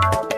Música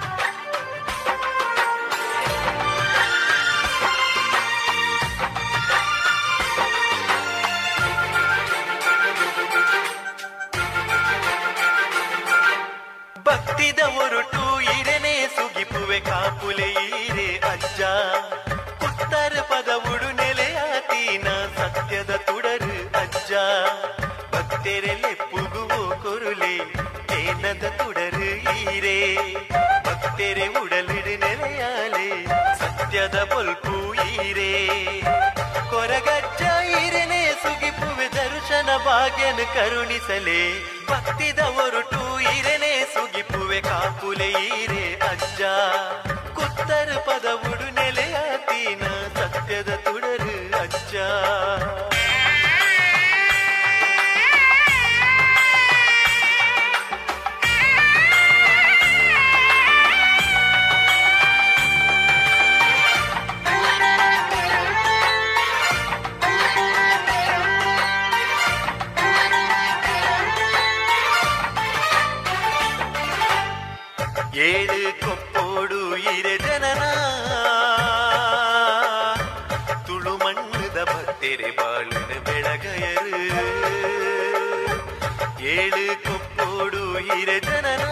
ಭಕ್ತೆರೆ ಉಡಲಿಡು ನೆಲೆಯಾಲೆ ಸತ್ಯದ ಬೊಲ್ಪು ಈರೇ ಕೊರಗಜ್ಜ ಇರೆನೆ ಸುಗಿಪುವೆ ದರ್ಶನ ಭಾಗ್ಯನು ಕರುಣಿಸಲೇ ಭಕ್ತಿದ ಒರಟು ಇರೆನೆ ಸುಗಿಪುವೆ ಕಾಪುಲೆ ಈರೆ ಅಜ್ಜ ಕುತ್ತರು ಪದವುಡು ನೆಲೆಯ ಸತ್ಯದ ತುಡರು ಅಜ್ಜ ಇರೆ ಜನನ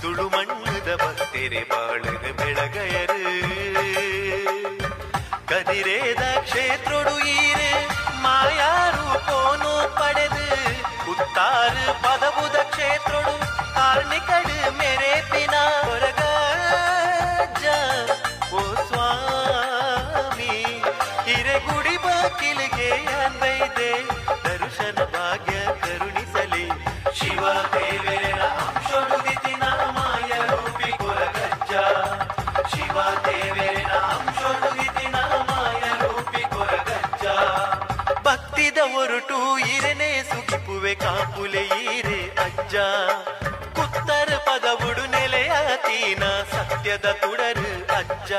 ತುಳು ಮಣ್ಣದ ಭಕ್ತಿರೆ ಬಾಳಿನ ಬೆಳಗಯರು. ಕದಿರೇದ ಕ್ಷೇತ್ರೊಡು ಈರೆ ಮಾಯಾರೂಪೋನು ಪಡೆದು, ಉತ್ತಾರು ಪದಬುದ ಕ್ಷೇತ್ರೊಡು ಕಾರ್ಣಿಕಡು ಸತ್ಯದ ತುಡರು ಅಜ್ಜ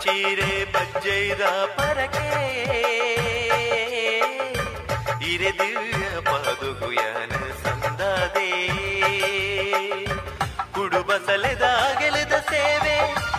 ಬಚ್ಚೀರೆ ಬಜ್ಜೈದ ಪರಕೆ. ಇರೆ ದಿವ್ಯ ಪಾದುಗುಯಾನ ಸಂದಾದೆ. ಕುಡು ಬಸಲೆದಾಗೆಲದ ಸೇವೆ.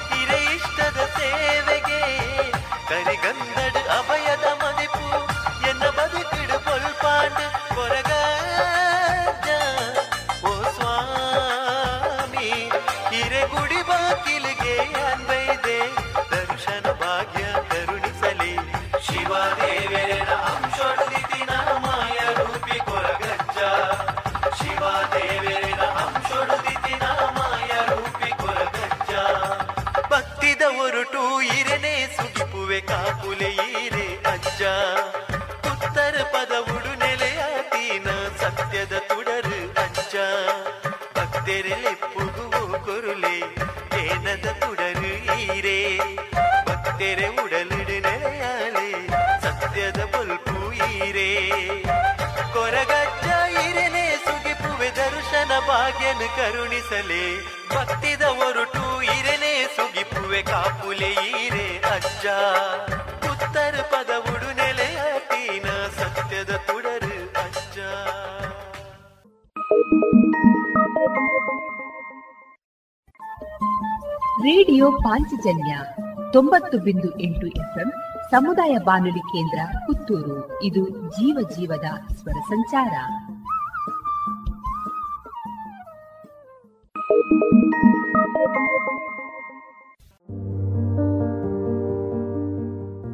ಭಾಗ್ಯನು ಕರುಣಿಸಲೇ ಭಕ್ತಿದ ಒರುಟು ಇರನೇ ಸುಗಿಪುವೆ ಕಾಪುಲೆ ಈರೆ ಅಜ್ಜ. ಉತ್ತರ ಪದ ಉಡು ನೆಲೆಯ ತೀನ ಸತ್ಯದ ತುಡರು ಅಜ್ಜ. ರೇಡಿಯೋ ಪಾಂಚಜನ್ಯ ತೊಂಬತ್ತು ಬಿಂದು ಎಂಟು ಎಫ್ಎಂ ಸಮುದಾಯ ಬಾನುಲಿ ಕೇಂದ್ರ ಪುತ್ತೂರು. ಇದು ಜೀವ ಜೀವದ ಸ್ವರ ಸಂಚಾರ.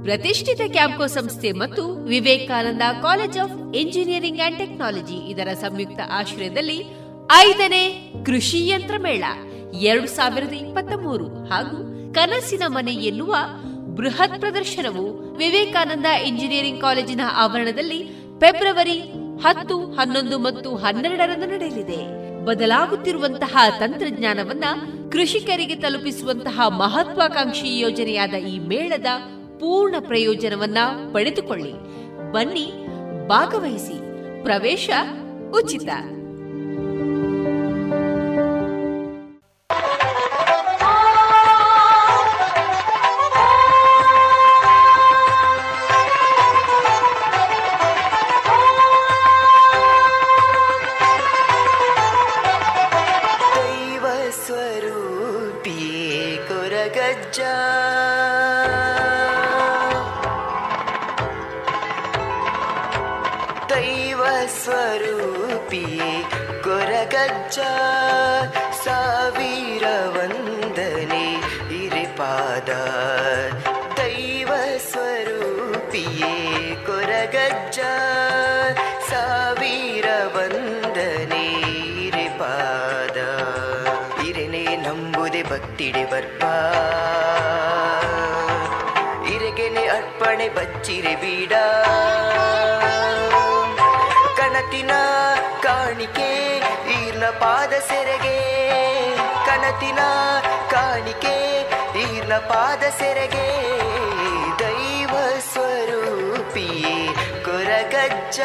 ಪ್ರತಿಷ್ಠಿತ ಕ್ಯಾಂಪ್ಕೋ ಸಂಸ್ಥೆ ಮತ್ತು Vivekananda college of engineering and technology ಇದರ ಸಂಯುಕ್ತ ಆಶ್ರಯದಲ್ಲಿ ಐದನೇ ಕೃಷಿ ಯಂತ್ರ ಮೇಳ, ಎರಡು ಸಾವಿರದ ಇಪ್ಪತ್ತ ಮೂರು ಹಾಗೂ ಕನಸಿನ ಮನೆ ಎನ್ನುವ ಬೃಹತ್ ಪ್ರದರ್ಶನವು ವಿವೇಕಾನಂದ ಇಂಜಿನಿಯರಿಂಗ್ ಕಾಲೇಜಿನ ಆವರಣದಲ್ಲಿ ಫೆಬ್ರವರಿ ಹತ್ತು, ಹನ್ನೊಂದು ಮತ್ತು ಹನ್ನೆರಡರಂದು ನಡೆಯಲಿದೆ. ಬದಲಾಗುತ್ತಿರುವಂತಹ ತಂತ್ರಜ್ಞಾನವನ್ನ ಕೃಷಿಕರಿಗೆ ತಲುಪಿಸುವಂತಹ ಮಹತ್ವಾಕಾಂಕ್ಷಿ ಯೋಜನೆಯಾದ ಈ ಮೇಳದ ಪೂರ್ಣ ಪ್ರಯೋಜನವನ್ನ ಪಡೆದುಕೊಳ್ಳಿ. ಬನ್ನಿ ಭಾಗವಹಿಸಿ. ಪ್ರವೇಶ ಉಚಿತ. ಬರ್ಪ. ಇರೆಗೆನೆ ಅರ್ಪಣೆ ಬಚ್ಚಿರೆ ಬೀಡ. ಕನತಿನ ಕಾಣಿಕೆ ಈರ್ನ ಪಾದ ಸೆರೆಗೆ. ಕನತಿನ ಕಾಣಿಕೆ ಈರ್ನ ಪಾದ ಸೆರೆಗೆ. ದೈವ ಸ್ವರೂಪಿ ಕೊರಗಜ್ಜ.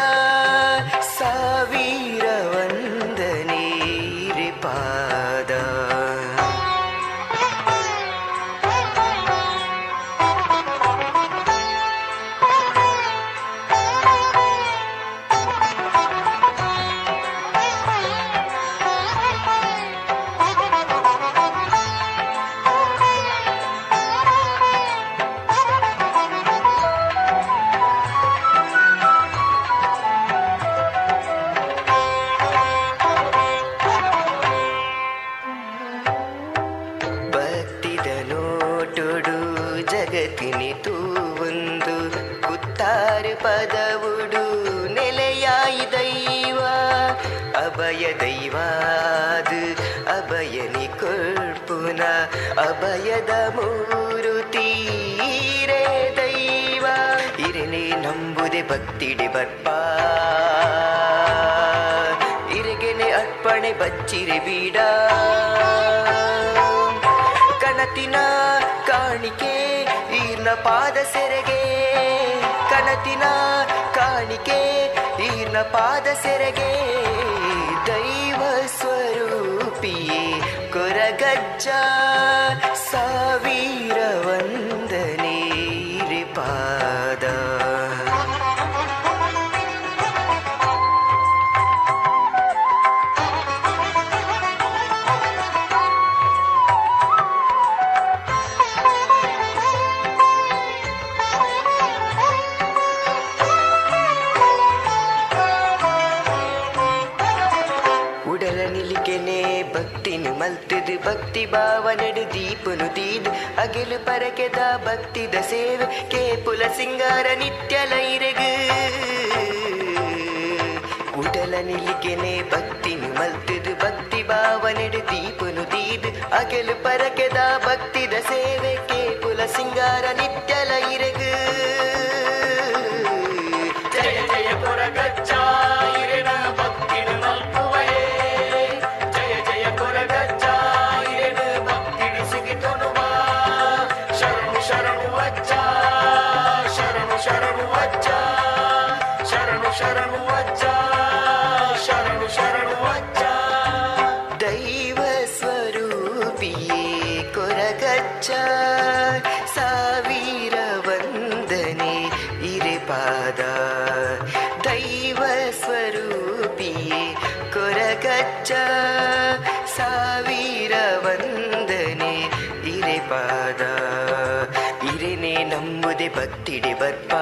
ಭಕ್ತಿಡೆ ಬರ್ಪ.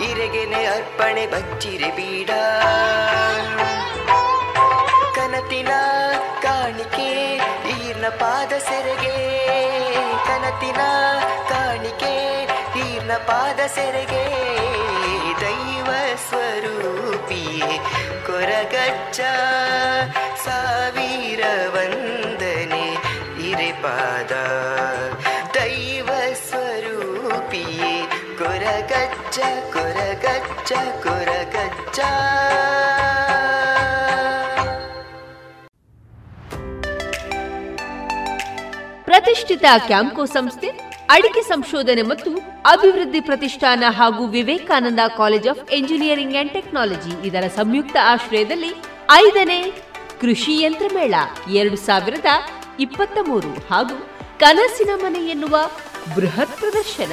ಇರೆಗೆನೆ ಅರ್ಪಣೆ ಬಚ್ಚಿರೆ ಬೀಡ. ಕನತಿನ ಕಾಣಿಕೆ ಈರ್ನ ಪಾದ ಸೆರೆಗೆ. ಕನತಿನ ಕಾಣಿಕೆ ಈರ್ನ ಪಾದ ಸೆರೆಗೆ. ದೈವ ಸ್ವರೂಪಿಯೇ, ಕೊರಗಚ್ಚ ಸಾವಿರ ವಂದನೆ, ಇರೆ ಪಾದ. ಕೊರಗಚ್ಚ ಕೊರಗಜ್ಜ ಕೊರಗಜ್ಜ. ಪ್ರತಿಷ್ಠಿತ ಕ್ಯಾಂಕೋ ಸಂಸ್ಥೆ, ಅಡಿಕೆ ಸಂಶೋಧನೆ ಮತ್ತು ಅಭಿವೃದ್ಧಿ ಪ್ರತಿಷ್ಠಾನ ಹಾಗೂ Vivekananda college of engineering and technology ಇದರ ಸಂಯುಕ್ತ ಆಶ್ರಯದಲ್ಲಿ ಐದನೇ ಕೃಷಿ ಯಂತ್ರ ಮೇಳ ಎರಡು ಸಾವಿರದ ಇಪ್ಪತ್ತ ಮೂರು ಹಾಗೂ ಕನಸಿನ ಮನೆ ಎನ್ನುವ ಬೃಹತ್ ಪ್ರದರ್ಶನ.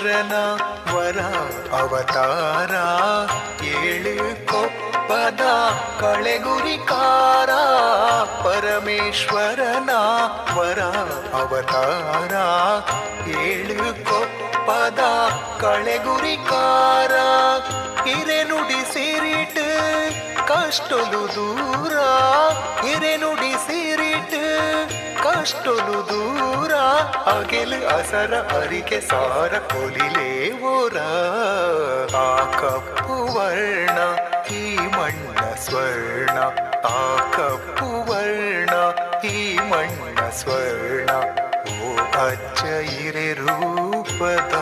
ಶರಣ ವರ ಅವತಾರ ಏಳು ಕೊಪ್ಪದ ಕಳೆಗುರಿಕಾರ ಪರಮೇಶ್ವರನ ವರ ಅವತಾರ ಏಳು ಕೊಪ್ಪದ ಕಳೆಗುರಿಕಾರ ಹಿರೆನುಡಿ ಸಿರಿಟು ಕಷ್ಟೊಲು ದೂರ ಎರೆನುಡಿ ಸೇರಿಟ್ಟು ಕಷ್ಟೊಲು ದೂರ, ಅಗೆಲು ಅಸರ ಅರಿಕೆ ಸಾರ ಕೊಲಿಲೇ ಓರ. ಆ ಕಪ್ಪು ವರ್ಣ, ಈ ಮಣ್ಣ ಸ್ವರ್ಣ. ಆ ಕಪ್ಪು ವರ್ಣ, ಈ ಮಣ್ಣ ಸ್ವರ್ಣ. ಓ ಅಚ್ಚ ಇರೆ ರೂಪದ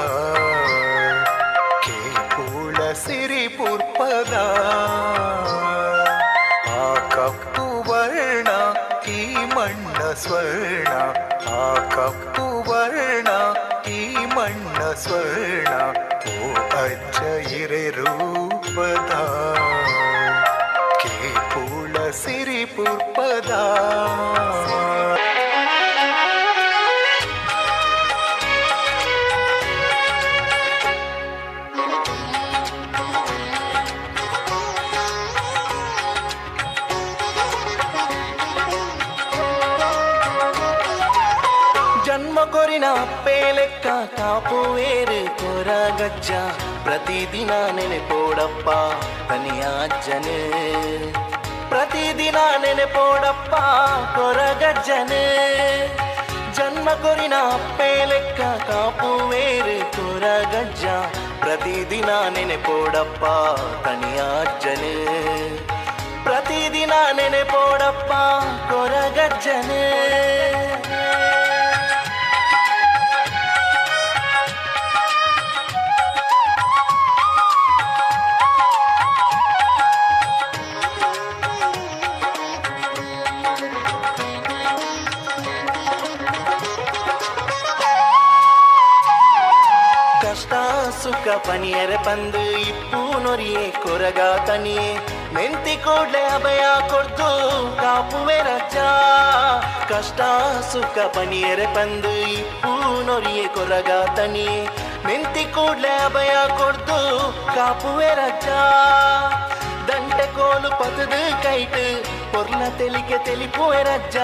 ಸ್ವರ್ಣ ಆಪುವೇರು ಕೊರಗಜ್ಜ ಪ್ರತಿದಿನ ನೆನೆಪೋಡಪ್ಪ ಕನಿಯಾಜ್ಜನೆ ಪ್ರತಿದಿನ ನೆನೆಪೋಡಪ್ಪ ಕೊರಗಜ್ಜನೆ ಜನ್ಮ ಕೊರಿನ ಅಪ್ಪೆ ಲೆಕ್ಕ ಕಾಪುವೇರು ಕೊರಗಜ್ಜ ಪ್ರತಿದಿನ ನೆನೆಪೋಡಪ್ಪ ಕನಿಯಾಜ್ಜನೆ ಪ್ರತಿದಿನ ನೆನೆಪೋಡಪ್ಪ ಕೊರಗಜ್ಜನೆ ಪಂದು ಇಪ್ಪು ನೊರಿಯೇ, ಕೊರಗ ತನಿಯೇ. ಮೆಂತಿ ಕೂಡ್ಲೆ ಅಭಯ ಕೊಡ್ದು ಕಾಪುವೆ ರಜ. ಕಷ್ಟ ಸುಖ ಪನಿಯರೆ ಪಂದು ಇಪ್ಪು ನೊರಿಯೇ, ಕೊರಗ ತನಿಯೇ. ಮೆಂತಿ ಕೂಡ್ಲೆ ಅಭಯ ಕೊಡ್ದು ಕಾಪುವೆ ರಜ. ದಂಟೆ ಕೋಲು ಪತದು ಕೈಟ್ ಪೊರ್ಲ ತೆಲಿಕೆ ತೆಲಿಪುವೆ ರಜ್ಜ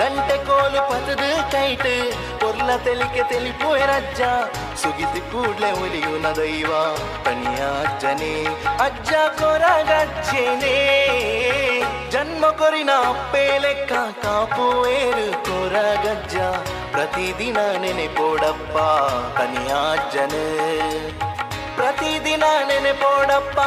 ದಂಟೆ ಕೋಲು ಪತದು ಕೈಟ್ ಪೊರ್ಲ ತೆಲಿಕೆ ತೆಲಿಪುವೆ ರಜ್ಜ ಸುಗಿಸಿ ಕೂಡ್ಲೆ ಒಲಿಯುನ ದೈವ ತನಿಯ ಅಜ್ಜನೇ ಅಜ್ಜ ಕೊರಗಜ್ಜೆನೇ ಜನ್ಮ ಕೊರಿನ ಅಪ್ಪೆ ಲೆಕ್ಕ ಕಾಪುವೇರು ಕೊರಗಜ್ಜ ಪ್ರತಿದಿನ ನೆನೆಪೋಡಪ್ಪ ತನಿಯ ಅಜ್ಜನೇ ಪ್ರತಿದಿನ ನೆನೆಪೋಡಪ್ಪ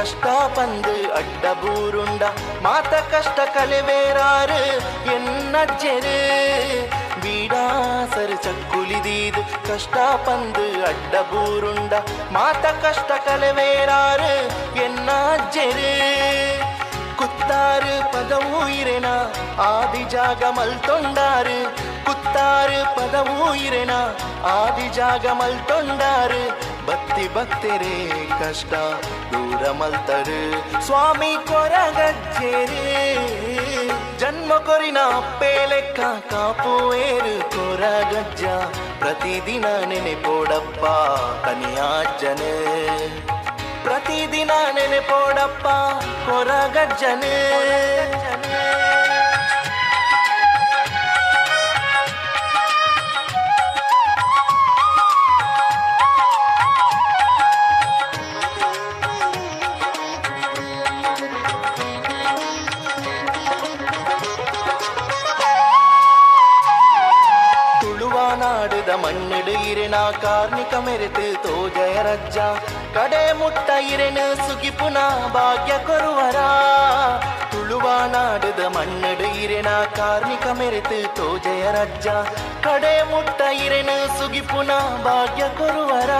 ಕಷ್ಟ ಪಂದು ಅಡ್ಡ ಬೂರುಂಡ ಮಾತ ಕಷ್ಟ ಕಲೆವೇರಾರು ಎನ್ನಜ್ಜರು ಬೀಡಾಸರು ಚಕ್ಕುಲಿದೀದು ಕಷ್ಟ ಪಂದು ಅಡ್ಡ ಬೂರುಂಡ ಮಾತ ಕಷ್ಟ ಕಲೆವೇರಾರು ಎನ್ನಜ್ಜರು ಕುತ್ತಾರು ಪದವು ಇರೆನ ಆದಿ ಜಾಗ ಮಲ್ತೊಂಡಾರು ಕುತ್ತಾರು ಪದವು ಇರೆನ ಆದಿ ಜಾಗ ಮಲ್ತೊಂಡಾರು ಬತ್ತಿ ಬತ್ತೆರೆ ಕಷ್ಟ, ದೂರ ಮಲ್ತರು. ಸ್ವಾಮಿ ಕೊರಗಜ್ಜೆರೆ, ಜನ್ಮ ಕೊರಿನ ಪೇಲೆಕ್ಕ ಲೆಕ್ಕ ಕಾಪುವೇರು ಕೊರಗಜ್ಜ. ಪ್ರತಿದಿನ ನೆನೆಪೋಡಪ್ಪ ಕನಿಯಾಜ್ಜನೆ. ಪ್ರತಿದಿನ ನೆನೆಪೋಡಪ್ಪ ಕೊರಗಜ್ಜನೆ. ಇರೆನ ಕಾರ್ಮಿಕ ಮೆರೆತು ತೋಜಯ ರಜ್ಜ. ಕಡೆ ಮುಟ್ಟ ಇರೆನು ಸುಗಿಪುನ ಭಾಗ್ಯ ಕೊರುವರ. ತುಳುವ ನಾಡುದ ಮಣ್ಣಿಡು ಇರೆನ ಕಾರ್ಮಿಕ ಮೆರೆತು ತೋಜಯ ರಜ್ಜ. ಕಡೆ ಮುಟ್ಟ ಇರೆನು ಸುಗಿಪುನ ಭಾಗ್ಯ ಕೊರುವರ.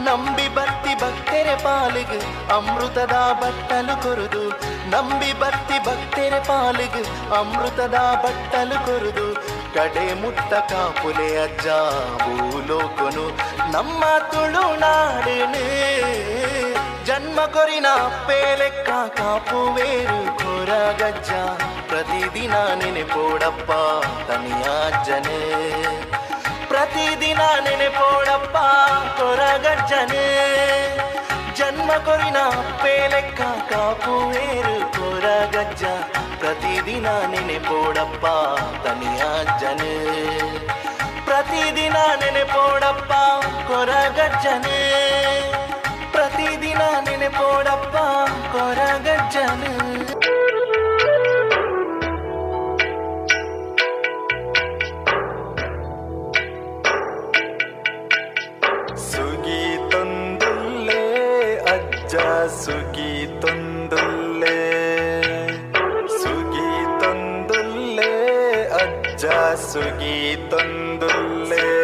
ನಂಬಿ ಬತ್ತಿ ಭಕ್ತೆರೆ ಪಾಲಿಗೆ, ಅಮೃತದ ಬಟ್ಟಲು ಕೊರುದು. ನಂಬಿ ಬತ್ತಿ ಭಕ್ತೆರೆ ಪಾಲಿಗೆ, ಅಮೃತದ ಬಟ್ಟಲು ಕೊರುದು. ಕಡೆ ಮುಟ್ಟ ಕಾಪುಲೆ ಅಜ್ಜ ಭೂಲೋಕನು ನಮ್ಮ ತುಳುನಾಡಿನ ಜನ್ಮ ಕೊರಿನ ಪೇಲೆಕ್ಕ ಕಾಪುವೇರು ಕೊರಗಜ್ಜ ಪ್ರತಿದಿನ ನೆನೆಪೋಡಪ್ಪ ತನಿಯಾಜ್ಜನೆ ಪ್ರತಿದಿನ ನೆನೆಪೋಡಪ್ಪ ಕೊರಗಜ್ಜನೆ ಜನ್ಮ ಕೊರಿನ ಪೇಲೆಕ್ಕ ಕಾಪುವೇರು ಕೊರಗಜ್ಜ ಪ್ರತಿದಿನ ನೆನೆಪೋಡಪ್ಪ ತನಿಯಾಜ್ಜನೆ. ಪ್ರತಿದಿನ ನೆನೆಪೋಡಪ್ಪ ಕೊರಗಜ್ಜನೆ. ಪ್ರತಿದಿನ ನೆನೆಪೋಡಪ್ಪ ಕೊರಗಜ್ಜನೆ. ಅಜ್ಜ ಸುಗಿ ತೊಂದುಲ್ಲೆ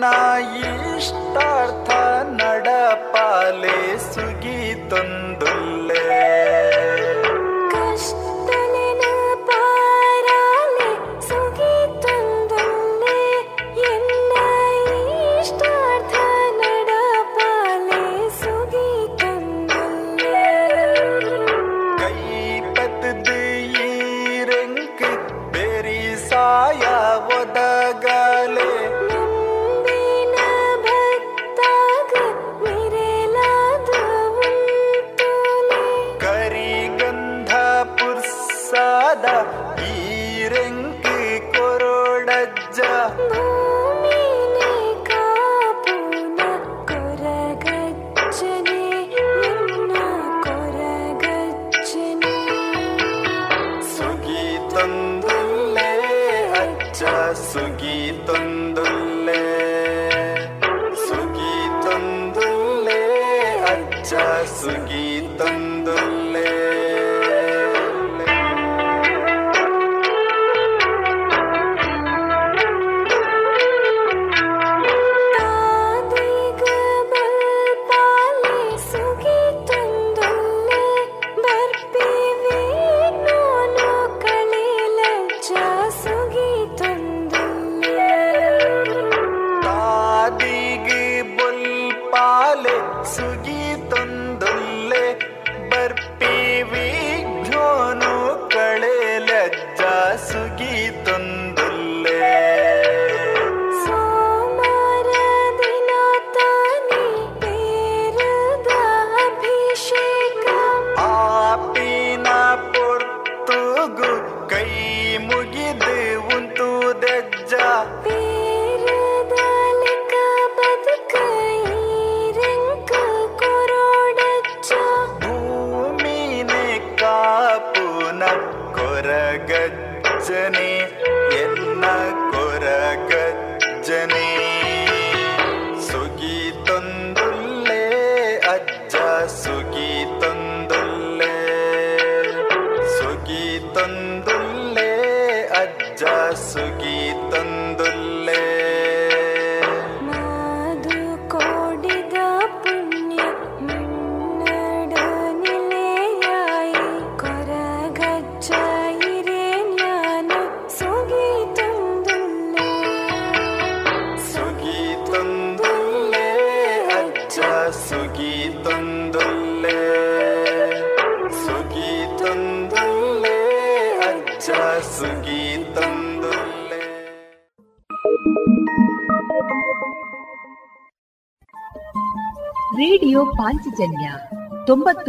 ನಿನ್ನ ಇಷ್ಟಾರ್ಥ ನಡಪಾಲೆ.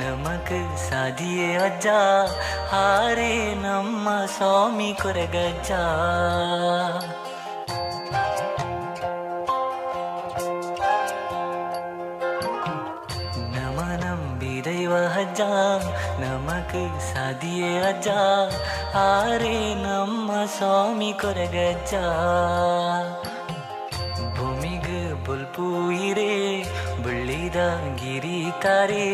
ನಮಕ್ ಸಾಧಿಯೇ ಅಜ್ಜ, ಹಾರೇ ನಮ್ಮ ಸ್ವಾಮಿ ಕೊರಗಜ್ಜ. ನಮ ನಂಬಿ ದೈವ ಅಜ್ಜ ನಮಕ್ ಸಾಧಿಯೇ ಅಜ್ಜ, ಹಾರೇ ನಮ್ಮ ಸ್ವಾಮಿ ಕೊರಗಜ್ಜ. ಭೂಮಿಗೆ ಬುಲ್ಪು ಇರೆ, ಬಳ್ಳಿದ ಗಿರಿ ತಾರೆ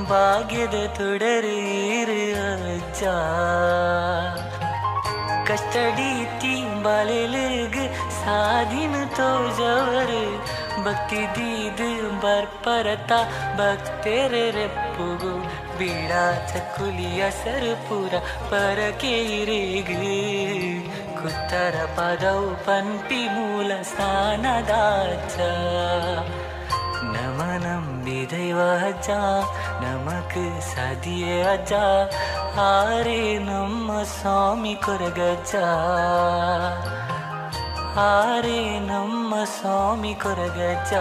ಭಾಗ್ಯದ ತೊಡರೀರು ಅಜ್ಜ. ಕಷ್ಟಡಿ ತಿಂಬಾಲೆಲಗ ಸಾಧಿನ ತೋಜವರ. ಭಕ್ತಿ ದೀದ್ ಬರ್ಪರತ ಭಕ್ತೆರ ರೆಪ್ಪುಗು ಬೀಡ ಸರ್ಪುರ ಸರಪುರ ಪರಕೇರಿಗ್ ಕುತ್ತರ ಪದವು ಪಂಪಿ ಮೂಲ ಸ್ಥಾನದಾಚ ನಮ ನಂಬಿದೈವ ಅಜ್ಜ ನಮಕ್ ಸಾಧಿಯೇ ಅಜ್ಜ ಹಾರೇ ನಮ್ಮ ಸ್ವಾಮಿ ಕೊರಗಜ್ಜ ಹಾರೇ ನಮ್ಮ ಸ್ವಾಮಿ ಕೊರಗಜ್ಜ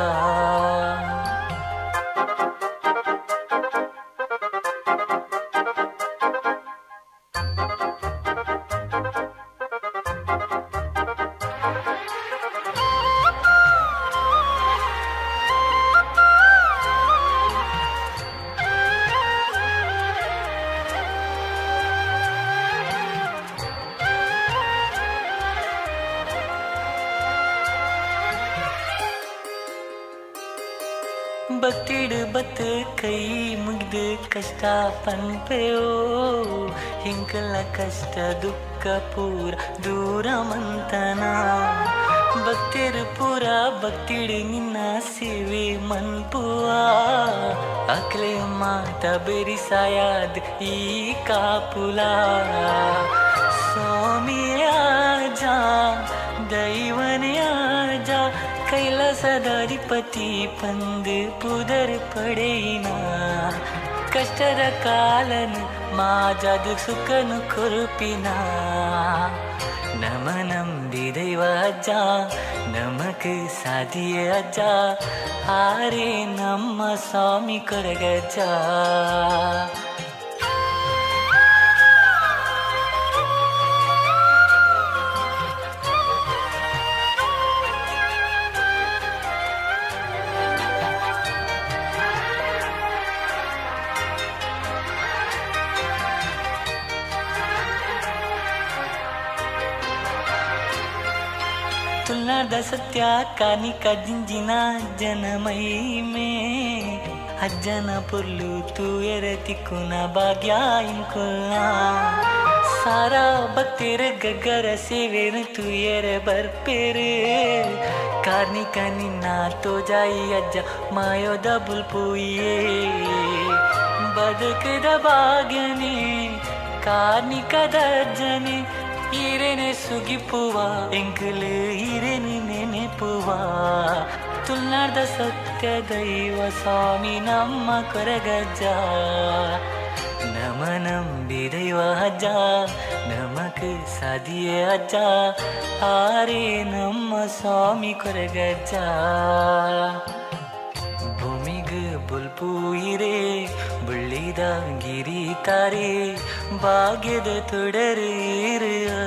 ಪನ್ಪೆಯೋ ಹಿಂಕಲ ಕಷ್ಟ ದುಃಖ ಪೂರ ದೂರ ಮಂತನ ಭಕ್ತಿರ ಪೂರ ಭಕ್ತಿಡಿ ನಿನ್ನ ಸಿವಿ ಮನ್ಪುವ ಅಕ್ಲೆ ಮಾತ ಬೆರಿಸಾಯಾದ ಈ ಕಾಪುಲ ಸ್ವಾಮಿಯ ಜಾ ದೈವನೆಯ ಜಾ கைலாசதாதிபதி பந்து புதர் படையினார் ಕಷ್ಟದ ಕಾಲನು ಮಾಜಾದು ಸುಖನು ಕೊರುಪಿನ. ನಮ ನಂಬಿ ದೈವ ಅಜ್ಜ ನಮಕ್ ಸಾಧಿಯ ಅಜ್ಜ ಆರೆ ನಮ್ಮ ಸ್ವಾಮಿ ಕೊರಗಜ್ಜ. ತುಲ್ನಾದ ಸತ್ಯ ಕಾನಿಕ ಜಿಂಜಿನ ಜನಮೈ ಮೇ ಅಜ್ಜನ ಪುರ್ಲು ತೂಯರ ತಿಕ್ಕುನ ಭಾಗ್ಯ ಇಂಕುಲ್ನ ಸಾರಾ ಭಕ್ತಿರ ಗಗ್ಗರ ಸೇವೆನು ತೂಯರ ಬರ್ಪೇರು ಕಾರ್ನಿಕ ನಿನ್ನ ತೋಜಾಯಿ ಅಜ್ಜ ಮಾಯೋದ ಬುಲ್ಪುಯೇ ಬದುಕದ ಭಾಗ್ಯನೇ ಕಾರ್ನಿಕದ ಅಜ್ಜನೇ ಈರೆನೆ ಸುಗಿಪುವ ಎಂಕಲು ಈರೆನೆ ನೆನೆಪುವ. ತುಲ್ನಾರ್ದ ಸತ್ಯ ದೈವ ಸ್ವಾಮಿ ನಮ್ಮ ಕೊರಗಜ್ಜ. ನಮ ನಂಬಿ ದೈವ ಅಜ್ಜ, ನಮಕ್ ಸದಿಯ ಅಜ್ಜ. ಆರೇ ನಮ್ಮ ಸ್ವಾಮಿ ಕೊರಗಜ್ಜ. ಭೂಮಿಗೆ ಬುಲ್ಪು ಇರೇ, ಬುಳ್ಳಿದ ಗಿರಿ ತಾರೆ. ಭಾಗ್ಯದ ತೊಡರೀರು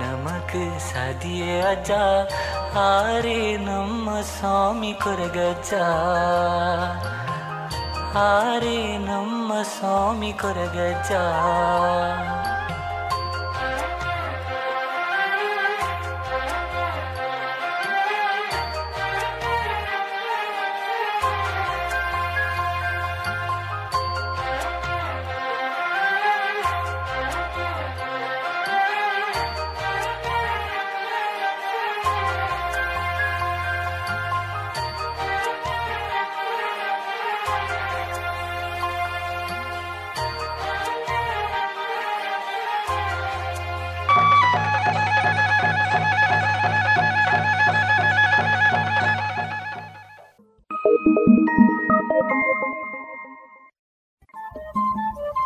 ನಮಕ್ ಸಾಧಿಯೇ ಅಜ್ಜ ಆರೆ ನಮ್ಮ ಸ್ವಾಮಿ ಕೊರಗಜ್ಜ ಆರೆ ನಮ್ಮ ಸ್ವಾಮಿ ಕೊರಗಜ್ಜ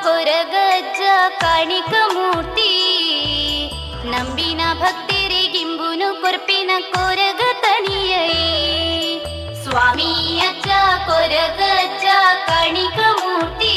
र गणकमूर्ति ನಂಬಿನ भक्तेरे किम्बु नु कुर्पन कोरग तण्ये ಕೊರಗಜ್ಜ चोर गणकमूर्ति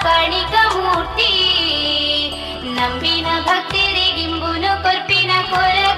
ಕಣಿಕ ಮೂರ್ತಿ. ನಂಬಿನ ಭಕ್ತರಿಗಿಂಬುನು ಕೊರ್ಪಿನ ಕೊರಗ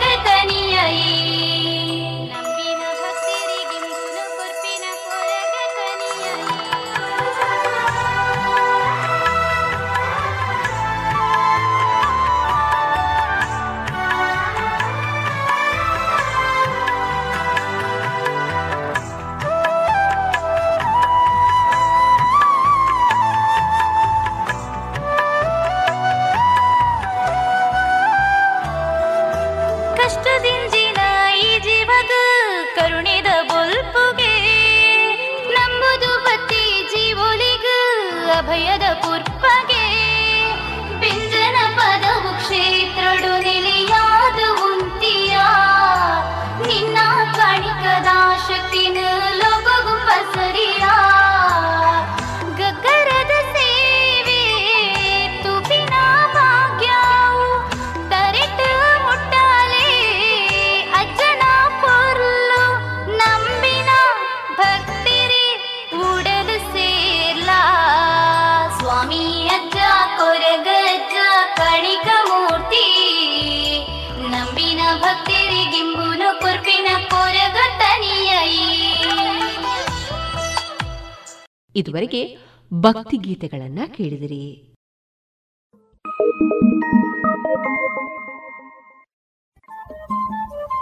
ಇದುವರೆಗೆ ಭಕ್ತಿ ಗೀತೆಗಳನ್ನ ಕೇಳಿದಿರಿ.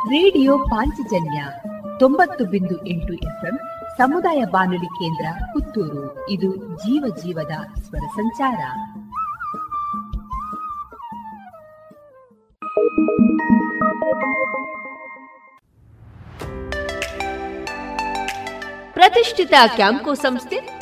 ರೇಡಿಯೋ ಪಾಂಚಜನ್ಯ ತೊಂಬತ್ತು ಬಿಂದು ಎಂಟು ಎಫ್ಎಂ ಸಮುದಾಯ ಬಾನುಲಿ ಕೇಂದ್ರ ಪುತ್ತೂರು. ಇದು ಜೀವ ಜೀವದ ಸ್ವರ ಸಂಚಾರ. ಪ್ರತಿಷ್ಠಿತ ಕ್ಯಾಂಕೋ ಸಂಸ್ಥೆ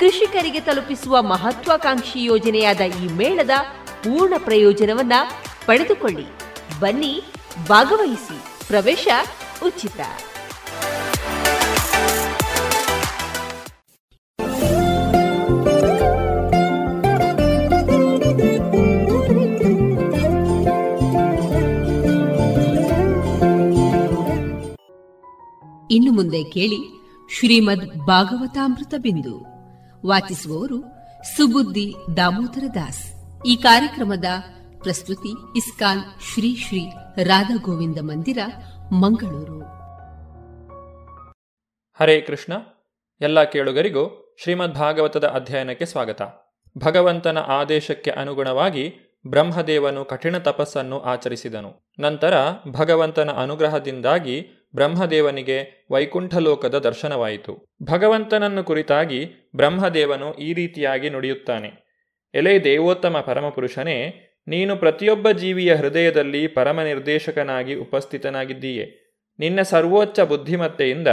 ಕೃಷಿಕರಿಗೆ ತಲುಪಿಸುವ ಮಹತ್ವಾಕಾಂಕ್ಷಿ ಯೋಜನೆಯಾದ ಈ ಮೇಳದ ಪೂರ್ಣ ಪ್ರಯೋಜನವನ್ನ ಪಡೆದುಕೊಳ್ಳಿ. ಬನ್ನಿ, ಭಾಗವಹಿಸಿ. ಪ್ರವೇಶ ಉಚಿತ. ಇನ್ನು ಮುಂದೆ ಕೇಳಿ ಶ್ರೀಮದ್ ಭಾಗವತಾಮೃತ ಬಿಂದು. ವಾಚಿಸುವವರು ಸುಬುದ್ದಿ ದಾಮೋದರ ದಾಸ್. ಈ ಕಾರ್ಯಕ್ರಮದ ಪ್ರಸ್ತುತಿ ಇಸ್ಕಾನ್ ಶ್ರೀ ಶ್ರೀ ರಾಧಾ ಗೋವಿಂದ ಮಂದಿರ, ಮಂಗಳೂರು. ಹರೇ ಕೃಷ್ಣ. ಎಲ್ಲ ಕೇಳುಗರಿಗೂ ಶ್ರೀಮದ್ ಭಾಗವತದ ಅಧ್ಯಯನಕ್ಕೆ ಸ್ವಾಗತ. ಭಗವಂತನ ಆದೇಶಕ್ಕೆ ಅನುಗುಣವಾಗಿ ಬ್ರಹ್ಮದೇವನು ಕಠಿಣ ತಪಸ್ಸನ್ನು ಆಚರಿಸಿದನು. ನಂತರ ಭಗವಂತನ ಅನುಗ್ರಹದಿಂದಾಗಿ ಬ್ರಹ್ಮದೇವನಿಗೆ ವೈಕುಂಠಲೋಕದ ದರ್ಶನವಾಯಿತು. ಭಗವಂತನನ್ನು ಕುರಿತಾಗಿ ಬ್ರಹ್ಮದೇವನು ಈ ರೀತಿಯಾಗಿ ನುಡಿಯುತ್ತಾನೆ. ಎಲೆ ದೇವೋತ್ತಮ ಪರಮಪುರುಷನೇ, ನೀನು ಪ್ರತಿಯೊಬ್ಬ ಜೀವಿಯ ಹೃದಯದಲ್ಲಿ ಪರಮ ನಿರ್ದೇಶಕನಾಗಿ ಉಪಸ್ಥಿತನಾಗಿದ್ದೀಯೆ. ನಿನ್ನ ಸರ್ವೋಚ್ಚ ಬುದ್ಧಿಮತ್ತೆಯಿಂದ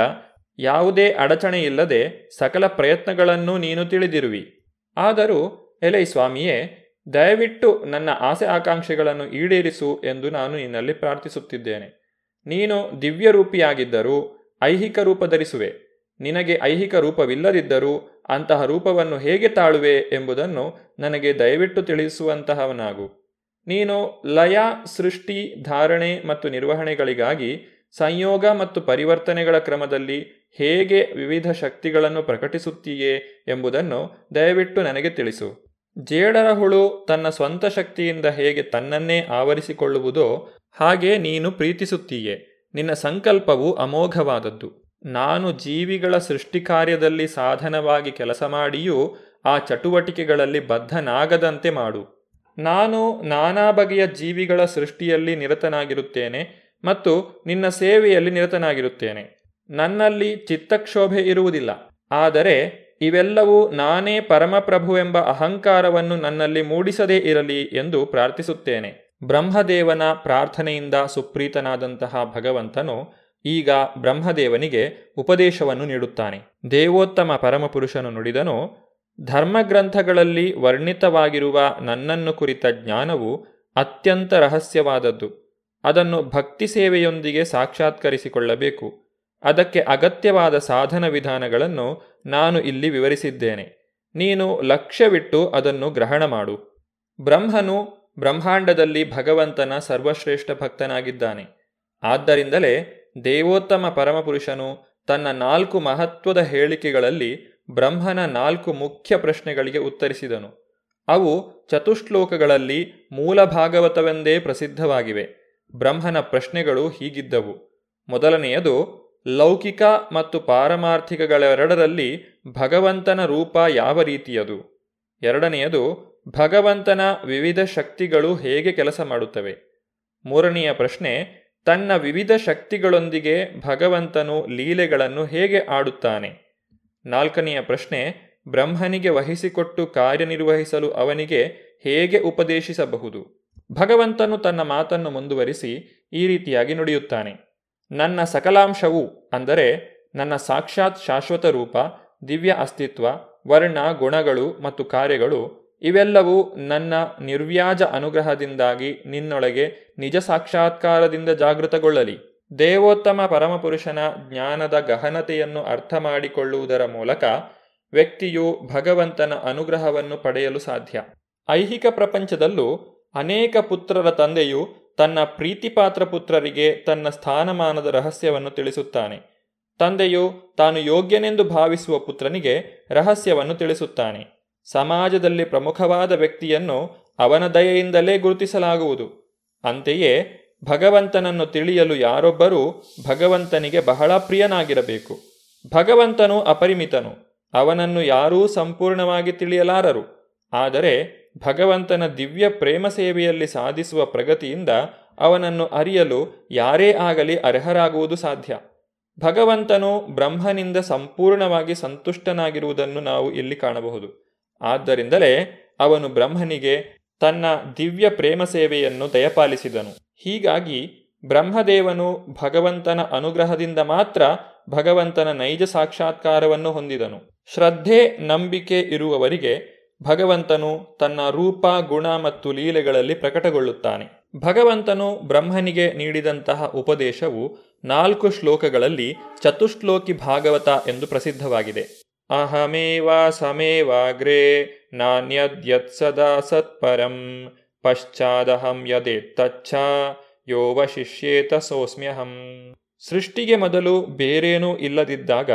ಯಾವುದೇ ಅಡಚಣೆಯಿಲ್ಲದೆ ಸಕಲ ಪ್ರಯತ್ನಗಳನ್ನೂ ನೀನು ತಿಳಿದಿರುವಿ. ಆದರೂ ಎಲೈ ಸ್ವಾಮಿಯೇ ದಯವಿಟ್ಟು ನನ್ನ ಆಸೆ ಆಕಾಂಕ್ಷೆಗಳನ್ನು ಈಡೇರಿಸು ಎಂದು ನಾನು ನಿನ್ನಲ್ಲಿ ಪ್ರಾರ್ಥಿಸುತ್ತಿದ್ದೇನೆ. ನೀನು ದಿವ್ಯರೂಪಿಯಾಗಿದ್ದರೂ ಐಹಿಕ ರೂಪ ಧರಿಸುವೆ. ನಿನಗೆ ಐಹಿಕ ರೂಪವಿಲ್ಲದಿದ್ದರೂ ಅಂತಹ ರೂಪವನ್ನು ಹೇಗೆ ತಾಳುವೆ ಎಂಬುದನ್ನು ನನಗೆ ದಯವಿಟ್ಟು ತಿಳಿಸುವಂತಹವನಾಗು. ನೀನು ಲಯ, ಸೃಷ್ಟಿ, ಧಾರಣೆ ಮತ್ತು ನಿರ್ವಹಣೆಗಳಿಗಾಗಿ ಸಂಯೋಗ ಮತ್ತು ಪರಿವರ್ತನೆಗಳ ಕ್ರಮದಲ್ಲಿ ಹೇಗೆ ವಿವಿಧ ಶಕ್ತಿಗಳನ್ನು ಪ್ರಕಟಿಸುತ್ತೀಯೇ ಎಂಬುದನ್ನು ದಯವಿಟ್ಟು ನನಗೆ ತಿಳಿಸು. ಜೇಡರ ಹುಳು ತನ್ನ ಸ್ವಂತ ಶಕ್ತಿಯಿಂದ ಹೇಗೆ ತನ್ನನ್ನೇ ಆವರಿಸಿಕೊಳ್ಳುವುದೋ ಹಾಗೆ ನೀನು ಪ್ರೀತಿಸುತ್ತೀಯೆ. ನಿನ್ನ ಸಂಕಲ್ಪವು ಅಮೋಘವಾದದ್ದು. ನಾನು ಜೀವಿಗಳ ಸೃಷ್ಟಿ ಕಾರ್ಯದಲ್ಲಿ ಸಾಧನವಾಗಿ ಕೆಲಸ ಮಾಡಿಯೂ ಆ ಚಟುವಟಿಕೆಗಳಲ್ಲಿ ಬದ್ಧನಾಗದಂತೆ ಮಾಡು. ನಾನು ನಾನಾ ಬಗೆಯ ಜೀವಿಗಳ ಸೃಷ್ಟಿಯಲ್ಲಿ ನಿರತನಾಗಿರುತ್ತೇನೆ ಮತ್ತು ನಿನ್ನ ಸೇವೆಯಲ್ಲಿ ನಿರತನಾಗಿರುತ್ತೇನೆ. ನನ್ನಲ್ಲಿ ಚಿತ್ತಕ್ಷೋಭೆ ಇರುವುದಿಲ್ಲ. ಆದರೆ ಇವೆಲ್ಲವೂ ನಾನೇ ಪರಮಪ್ರಭುವೆಂಬ ಅಹಂಕಾರವನ್ನು ನನ್ನಲ್ಲಿ ಮೂಡಿಸದೇ ಇರಲಿ ಎಂದು ಪ್ರಾರ್ಥಿಸುತ್ತೇನೆ. ಬ್ರಹ್ಮದೇವನ ಪ್ರಾರ್ಥನೆಯಿಂದ ಸುಪ್ರೀತನಾದಂತಹ ಭಗವಂತನು ಈಗ ಬ್ರಹ್ಮದೇವನಿಗೆ ಉಪದೇಶವನ್ನು ನೀಡುತ್ತಾನೆ. ದೇವೋತ್ತಮ ಪರಮಪುರುಷನು ನುಡಿದನು, ಧರ್ಮಗ್ರಂಥಗಳಲ್ಲಿ ವರ್ಣಿತವಾಗಿರುವ ನನ್ನನ್ನು ಕುರಿತ ಜ್ಞಾನವು ಅತ್ಯಂತ ರಹಸ್ಯವಾದದ್ದು. ಅದನ್ನು ಭಕ್ತಿ ಸೇವೆಯೊಂದಿಗೆ ಸಾಕ್ಷಾತ್ಕರಿಸಿಕೊಳ್ಳಬೇಕು. ಅದಕ್ಕೆ ಅಗತ್ಯವಾದ ಸಾಧನ ವಿಧಾನಗಳನ್ನು ನಾನು ಇಲ್ಲಿ ವಿವರಿಸಿದ್ದೇನೆ. ನೀನು ಲಕ್ಷ್ಯವಿಟ್ಟು ಅದನ್ನು ಗ್ರಹಣ ಮಾಡು. ಬ್ರಹ್ಮನು ಬ್ರಹ್ಮಾಂಡದಲ್ಲಿ ಭಗವಂತನ ಸರ್ವಶ್ರೇಷ್ಠ ಭಕ್ತನಾಗಿದ್ದಾನೆ. ಆದ್ದರಿಂದಲೇ ದೇವೋತ್ತಮ ಪರಮಪುರುಷನು ತನ್ನ ನಾಲ್ಕು ಮಹತ್ವದ ಹೇಳಿಕೆಗಳಲ್ಲಿ ಬ್ರಹ್ಮನ ನಾಲ್ಕು ಮುಖ್ಯ ಪ್ರಶ್ನೆಗಳಿಗೆ ಉತ್ತರಿಸಿದನು. ಅವು ಚತುಶ್ಲೋಕಗಳಲ್ಲಿ ಮೂಲ ಭಾಗವತವೆಂದೇ ಪ್ರಸಿದ್ಧವಾಗಿವೆ. ಬ್ರಹ್ಮನ ಪ್ರಶ್ನೆಗಳು ಹೀಗಿದ್ದವು. ಮೊದಲನೆಯದು ಲೌಕಿಕ ಮತ್ತು ಪಾರಮಾರ್ಥಿಕಗಳೆರಡರಲ್ಲಿ ಭಗವಂತನ ರೂಪ ಯಾವ ರೀತಿಯದು? ಎರಡನೆಯದು, ಭಗವಂತನ ವಿವಿಧ ಶಕ್ತಿಗಳು ಹೇಗೆ ಕೆಲಸ ಮಾಡುತ್ತವೆ? ಮೂರನೆಯ ಪ್ರಶ್ನೆ, ತನ್ನ ವಿವಿಧ ಶಕ್ತಿಗಳೊಂದಿಗೆ ಭಗವಂತನು ಲೀಲೆಗಳನ್ನು ಹೇಗೆ ಆಡುತ್ತಾನೆ? ನಾಲ್ಕನೆಯ ಪ್ರಶ್ನೆ, ಬ್ರಹ್ಮನಿಗೆ ವಹಿಸಿಕೊಟ್ಟು ಕಾರ್ಯನಿರ್ವಹಿಸಲು ಅವನಿಗೆ ಹೇಗೆ ಉಪದೇಶಿಸಬಹುದು? ಭಗವಂತನು ತನ್ನ ಮಾತನ್ನು ಮುಂದುವರಿಸಿ ಈ ರೀತಿಯಾಗಿ ನುಡಿಯುತ್ತಾನೆ. ನನ್ನ ಸಕಲಾಂಶವು ಅಂದರೆ ನನ್ನ ಸಾಕ್ಷಾತ್ ಶಾಶ್ವತ ರೂಪ, ದಿವ್ಯ ಅಸ್ತಿತ್ವ, ವರ್ಣ ಗುಣಗಳು ಮತ್ತು ಕಾರ್ಯಗಳು, ಇವೆಲ್ಲವೂ ನನ್ನ ನಿರ್ವ್ಯಾಜ ಅನುಗ್ರಹದಿಂದಾಗಿ ನಿನ್ನೊಳಗೆ ನಿಜ ಸಾಕ್ಷಾತ್ಕಾರದಿಂದ ಜಾಗೃತಗೊಳ್ಳಲಿ. ದೇವೋತ್ತಮ ಪರಮಪುರುಷನ ಜ್ಞಾನದ ಗಹನತೆಯನ್ನು ಅರ್ಥ ಮಾಡಿಕೊಳ್ಳುವುದರ ಮೂಲಕ ವ್ಯಕ್ತಿಯು ಭಗವಂತನ ಅನುಗ್ರಹವನ್ನು ಪಡೆಯಲು ಸಾಧ್ಯ. ಐಹಿಕ ಪ್ರಪಂಚದಲ್ಲೂ ಅನೇಕ ಪುತ್ರರ ತಂದೆಯು ತನ್ನ ಪ್ರೀತಿಪಾತ್ರ ಪುತ್ರರಿಗೆ ತನ್ನ ಸ್ಥಾನಮಾನದ ರಹಸ್ಯವನ್ನು ತಿಳಿಸುತ್ತಾನೆ. ತಂದೆಯು ತಾನು ಯೋಗ್ಯನೆಂದು ಭಾವಿಸುವ ಪುತ್ರನಿಗೆ ರಹಸ್ಯವನ್ನು ತಿಳಿಸುತ್ತಾನೆ. ಸಮಾಜದಲ್ಲಿ ಪ್ರಮುಖವಾದ ವ್ಯಕ್ತಿಯನ್ನು ಅವನ ದಯೆಯಿಂದಲೇ ಗುರುತಿಸಲಾಗುವುದು. ಅಂತೆಯೇ ಭಗವಂತನನ್ನು ತಿಳಿಯಲು ಯಾರೊಬ್ಬರೂ ಭಗವಂತನಿಗೆ ಬಹಳ ಪ್ರಿಯನಾಗಿರಬೇಕು. ಭಗವಂತನು ಅಪರಿಮಿತನು, ಅವನನ್ನು ಯಾರೂ ಸಂಪೂರ್ಣವಾಗಿ ತಿಳಿಯಲಾರರು. ಆದರೆ ಭಗವಂತನ ದಿವ್ಯ ಪ್ರೇಮ ಸೇವೆಯಲ್ಲಿ ಸಾಧಿಸುವ ಪ್ರಗತಿಯಿಂದ ಅವನನ್ನು ಅರಿಯಲು ಯಾರೇ ಆಗಲಿ ಅರ್ಹರಾಗುವುದು ಸಾಧ್ಯ. ಭಗವಂತನು ಬ್ರಹ್ಮನಿಂದ ಸಂಪೂರ್ಣವಾಗಿ ಸಂತುಷ್ಟನಾಗಿರುವುದನ್ನು ನಾವು ಇಲ್ಲಿ ಕಾಣಬಹುದು. ಆದ್ದರಿಂದಲೇ ಅವನು ಬ್ರಹ್ಮನಿಗೆ ತನ್ನ ದಿವ್ಯ ಪ್ರೇಮ ಸೇವೆಯನ್ನು ದಯಪಾಲಿಸಿದನು. ಹೀಗಾಗಿ ಬ್ರಹ್ಮದೇವನು ಭಗವಂತನ ಅನುಗ್ರಹದಿಂದ ಮಾತ್ರ ಭಗವಂತನ ನೈಜ ಸಾಕ್ಷಾತ್ಕಾರವನ್ನು ಹೊಂದಿದನು. ಶ್ರದ್ಧೆ, ನಂಬಿಕೆ ಇರುವವರಿಗೆ ಭಗವಂತನು ತನ್ನ ರೂಪ, ಗುಣ ಮತ್ತು ಲೀಲೆಗಳಲ್ಲಿ ಪ್ರಕಟಗೊಳ್ಳುತ್ತಾನೆ. ಭಗವಂತನು ಬ್ರಹ್ಮನಿಗೆ ನೀಡಿದಂತಹ ಉಪದೇಶವು ನಾಲ್ಕು ಶ್ಲೋಕಗಳಲ್ಲಿ ಚತುಶ್ಲೋಕಿ ಭಾಗವತ ಎಂದು ಪ್ರಸಿದ್ಧವಾಗಿದೆ. ಅಹಮೇವ ಸಮೇವಾಗ್ರೇ ನಾನ್ಯದ್ಯತ್ ಸದಾ ಸತ್ಪರಂ, ಪಶ್ಚಾದಹಂ ಯೋವ ಯೋವಶಿಷ್ಯೇತ ಸೋಸ್ಮ್ಯಹಂ. ಸೃಷ್ಟಿಗೆ ಮೊದಲು ಬೇರೇನೂ ಇಲ್ಲದಿದ್ದಾಗ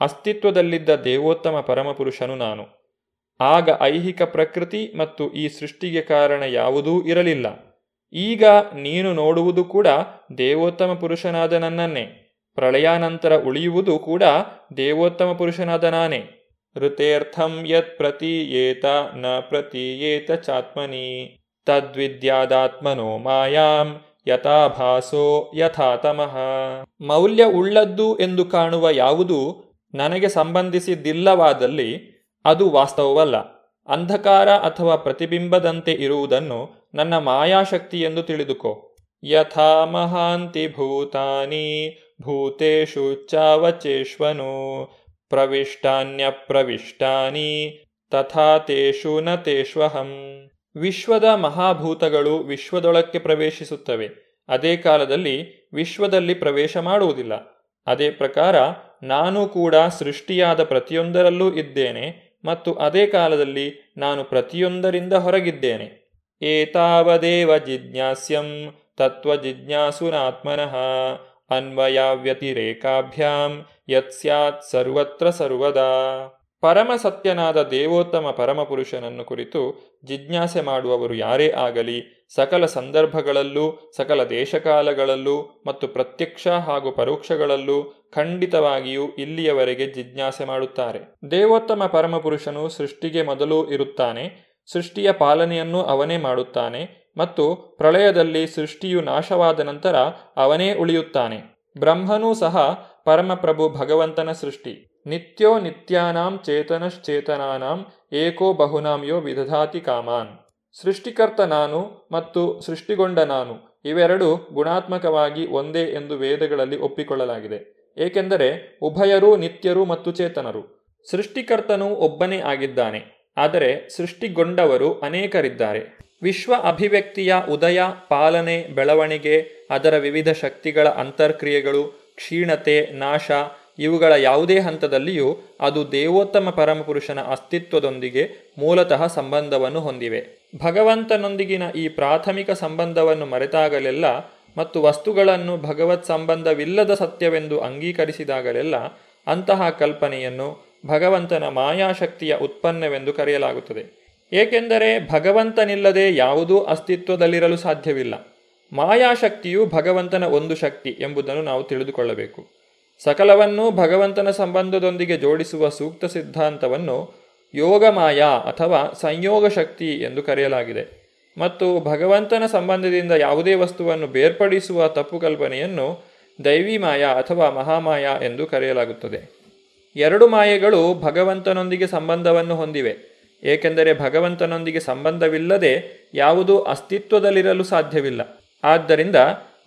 ಅಸ್ತಿತ್ವದಲ್ಲಿದ್ದ ದೇವೋತ್ತಮ ಪರಮಪುರುಷನು ನಾನು. ಆಗ ಐಹಿಕ ಪ್ರಕೃತಿ ಮತ್ತು ಈ ಸೃಷ್ಟಿಗೆ ಕಾರಣ ಯಾವುದೂ ಇರಲಿಲ್ಲ. ಈಗ ನೀನು ನೋಡುವುದು ಕೂಡ ದೇವೋತ್ತಮ ಪುರುಷನಾದ ನನ್ನನ್ನೇ. ಪ್ರಳಯಾನಂತರ ಉಳಿಯುವುದು ಕೂಡ ದೇವೋತ್ತಮ ಪುರುಷನಾದ ನಾನೇ. ಋತೇರ್ಥಂ ಯತ್ ಪ್ರತೀಯೇತ ನ ಪ್ರತೀಯೇತ ಚಾತ್ಮನಿ. ತದ್ವಿದ್ಯಾದಾತ್ಮನೋ ಮಾಯಾಂ ಯಥಾಭಾಸೋ ಯಥಾತಮಃ. ಮೌಲ್ಯ ಉಳ್ಳದ್ದು ಎಂದು ಕಾಣುವ ಯಾವುದು ನನಗೆ ಸಂಬಂಧಿಸಿದ್ದಿಲ್ಲವಾದಲ್ಲಿ ಅದು ವಾಸ್ತವವಲ್ಲ. ಅಂಧಕಾರ ಅಥವಾ ಪ್ರತಿಬಿಂಬದಂತೆ ಇರುವುದನ್ನು ನನ್ನ ಮಾಯಾಶಕ್ತಿ ಎಂದು ತಿಳಿದುಕೋ. ಯಥಾ ಮಹಾಂತಿ ಭೂತಾನಿ ಭೂತೇಶು ಚಾವಚೇಶ್ವನು ಪ್ರವಿಷ್ಟಾನ್ಯ ಪ್ರವಿಷ್ಟಾನಿ ತಥಾ ತೇಷು ನ ತೇಷ್ವಹಂ. ವಿಶ್ವದ ಮಹಾಭೂತಗಳು ವಿಶ್ವದೊಳಕ್ಕೆ ಪ್ರವೇಶಿಸುತ್ತವೆ. ಅದೇ ಕಾಲದಲ್ಲಿ ವಿಶ್ವದಲ್ಲಿ ಪ್ರವೇಶ ಮಾಡುವುದಿಲ್ಲ. ಅದೇ ಪ್ರಕಾರ ನಾನು ಕೂಡ ಸೃಷ್ಟಿಯಾದ ಪ್ರತಿಯೊಂದರಲ್ಲೂ ಇದ್ದೇನೆ. ಮತ್ತು ಅದೇ ಕಾಲದಲ್ಲಿ ನಾನು ಪ್ರತಿಯೊಂದರಿಂದ ಹೊರಗಿದ್ದೇನೆ. ಏತಾವದೇವ ಜಿಜ್ಞಾಸ್ಯಂ ತತ್ವ ಜಿಜ್ಞಾಸುನಾತ್ಮನಃ ಅನ್ವಯ ವ್ಯತಿರೇಕಾಭ್ಯಾಂ ಯತ್ ಸ್ಯಾತ್ ಸರ್ವತ್ರ ಸರ್ವದಾ. ಪರಮ ಸತ್ಯನಾದ ದೇವೋತ್ತಮ ಪರಮಪುರುಷನನ್ನು ಕುರಿತು ಜಿಜ್ಞಾಸೆ ಮಾಡುವವರು ಯಾರೇ ಆಗಲಿ, ಸಕಲ ಸಂದರ್ಭಗಳಲ್ಲೂ, ಸಕಲ ದೇಶಕಾಲಗಳಲ್ಲೂ ಮತ್ತು ಪ್ರತ್ಯಕ್ಷ ಹಾಗೂ ಪರೋಕ್ಷಗಳಲ್ಲೂ ಖಂಡಿತವಾಗಿಯೂ ಇಲ್ಲಿಯವರೆಗೆ ಜಿಜ್ಞಾಸೆ ಮಾಡುತ್ತಾರೆ. ದೇವೋತ್ತಮ ಪರಮಪುರುಷನು ಸೃಷ್ಟಿಗೆ ಮೊದಲು ಇರುತ್ತಾನೆ, ಸೃಷ್ಟಿಯ ಪಾಲನೆಯನ್ನು ಅವನೇ ಮಾಡುತ್ತಾನೆ ಮತ್ತು ಪ್ರಳಯದಲ್ಲಿ ಸೃಷ್ಟಿಯು ನಾಶವಾದ ನಂತರ ಅವನೇ ಉಳಿಯುತ್ತಾನೆ. ಬ್ರಹ್ಮನೂ ಸಹ ಪರಮಪ್ರಭು ಭಗವಂತನ ಸೃಷ್ಟಿ. ನಿತ್ಯೋ ನಿತ್ಯಾನಾಂ ಚೇತನಶ್ಚೇತನಾನಾಂ ಏಕೋ ಬಹುನಾಂ ಯೋ ವಿಧಧಾತಿ ಕಾಮಾನ್. ಸೃಷ್ಟಿಕರ್ತ ನಾನು ಮತ್ತು ಸೃಷ್ಟಿಗೊಂಡ ನಾನು ಇವೆರಡೂ ಗುಣಾತ್ಮಕವಾಗಿ ಒಂದೇ ಎಂದು ವೇದಗಳಲ್ಲಿ ಒಪ್ಪಿಕೊಳ್ಳಲಾಗಿದೆ. ಏಕೆಂದರೆ ಉಭಯರೂ ನಿತ್ಯರು ಮತ್ತು ಚೇತನರು. ಸೃಷ್ಟಿಕರ್ತನು ಒಬ್ಬನೇ ಆಗಿದ್ದಾನೆ, ಆದರೆ ಸೃಷ್ಟಿಗೊಂಡವರು ಅನೇಕರಿದ್ದಾರೆ. ವಿಶ್ವ ಅಭಿವ್ಯಕ್ತಿಯ ಉದಯ, ಪಾಲನೆ, ಬೆಳವಣಿಗೆ, ಅದರ ವಿವಿಧ ಶಕ್ತಿಗಳ ಅಂತರ್ಕ್ರಿಯೆಗಳು, ಕ್ಷೀಣತೆ, ನಾಶ, ಇವುಗಳ ಯಾವುದೇ ಹಂತದಲ್ಲಿಯೂ ಅದು ದೇವೋತ್ತಮ ಪರಮಪುರುಷನ ಅಸ್ತಿತ್ವದೊಂದಿಗೆ ಮೂಲತಃ ಸಂಬಂಧವನ್ನು ಹೊಂದಿವೆ. ಭಗವಂತನೊಂದಿಗಿನ ಈ ಪ್ರಾಥಮಿಕ ಸಂಬಂಧವನ್ನು ಮರೆತಾಗಲೆಲ್ಲ ಮತ್ತು ವಸ್ತುಗಳನ್ನು ಭಗವತ್ ಸಂಬಂಧವಿಲ್ಲದ ಸತ್ಯವೆಂದು ಅಂಗೀಕರಿಸಿದಾಗಲೆಲ್ಲ ಅಂತಹ ಕಲ್ಪನೆಯನ್ನು ಭಗವಂತನ ಮಾಯಾಶಕ್ತಿಯ ಉತ್ಪನ್ನವೆಂದು ಕರೆಯಲಾಗುತ್ತದೆ. ಏಕೆಂದರೆ ಭಗವಂತನಿಲ್ಲದೆ ಯಾವುದೂ ಅಸ್ತಿತ್ವದಲ್ಲಿರಲು ಸಾಧ್ಯವಿಲ್ಲ. ಮಾಯಾಶಕ್ತಿಯು ಭಗವಂತನ ಒಂದು ಶಕ್ತಿ ಎಂಬುದನ್ನು ನಾವು ತಿಳಿದುಕೊಳ್ಳಬೇಕು. ಸಕಲವನ್ನು ಭಗವಂತನ ಸಂಬಂಧದೊಂದಿಗೆ ಜೋಡಿಸುವ ಸೂಕ್ತ ಸಿದ್ಧಾಂತವನ್ನು ಯೋಗಮಾಯ ಅಥವಾ ಸಂಯೋಗ ಶಕ್ತಿ ಎಂದು ಕರೆಯಲಾಗಿದೆ. ಮತ್ತು ಭಗವಂತನ ಸಂಬಂಧದಿಂದ ಯಾವುದೇ ವಸ್ತುವನ್ನು ಬೇರ್ಪಡಿಸುವ ತಪ್ಪು ಕಲ್ಪನೆಯನ್ನು ದೈವಿ ಮಾಯ ಅಥವಾ ಮಹಾಮಾಯ ಎಂದು ಕರೆಯಲಾಗುತ್ತದೆ. ಎರಡು ಮಾಯೆಗಳು ಭಗವಂತನೊಂದಿಗೆ ಸಂಬಂಧವನ್ನು ಹೊಂದಿವೆ. ಏಕೆಂದರೆ ಭಗವಂತನೊಂದಿಗೆ ಸಂಬಂಧವಿಲ್ಲದೆ ಯಾವುದೂ ಅಸ್ತಿತ್ವದಲ್ಲಿರಲು ಸಾಧ್ಯವಿಲ್ಲ. ಆದ್ದರಿಂದ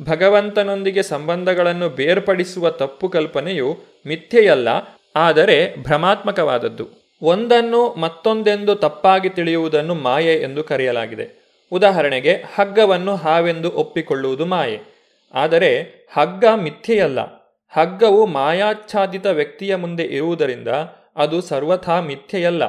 ಭಗವಂತನೊಂದಿಗೆ ಸಂಬಂಧಗಳನ್ನು ಬೇರ್ಪಡಿಸುವ ತಪ್ಪು ಕಲ್ಪನೆಯು ಮಿಥ್ಯೆಯಲ್ಲ, ಆದರೆ ಭ್ರಮಾತ್ಮಕವಾದದ್ದು. ಒಂದನ್ನು ಮತ್ತೊಂದೆಂದು ತಪ್ಪಾಗಿ ತಿಳಿಯುವುದನ್ನು ಮಾಯೆ ಎಂದು ಕರೆಯಲಾಗಿದೆ. ಉದಾಹರಣೆಗೆ, ಹಗ್ಗವನ್ನು ಹಾವೆಂದು ಒಪ್ಪಿಕೊಳ್ಳುವುದು ಮಾಯೆ. ಆದರೆ, ಹಗ್ಗ ಮಿಥ್ಯೆಯಲ್ಲ. ಹಗ್ಗವು ಮಾಯಾಚ್ಛಾದಿತ ವ್ಯಕ್ತಿಯ ಮುಂದೆ ಇರುವುದರಿಂದ ಅದು ಸರ್ವಥಾ ಮಿಥ್ಯೆಯಲ್ಲ.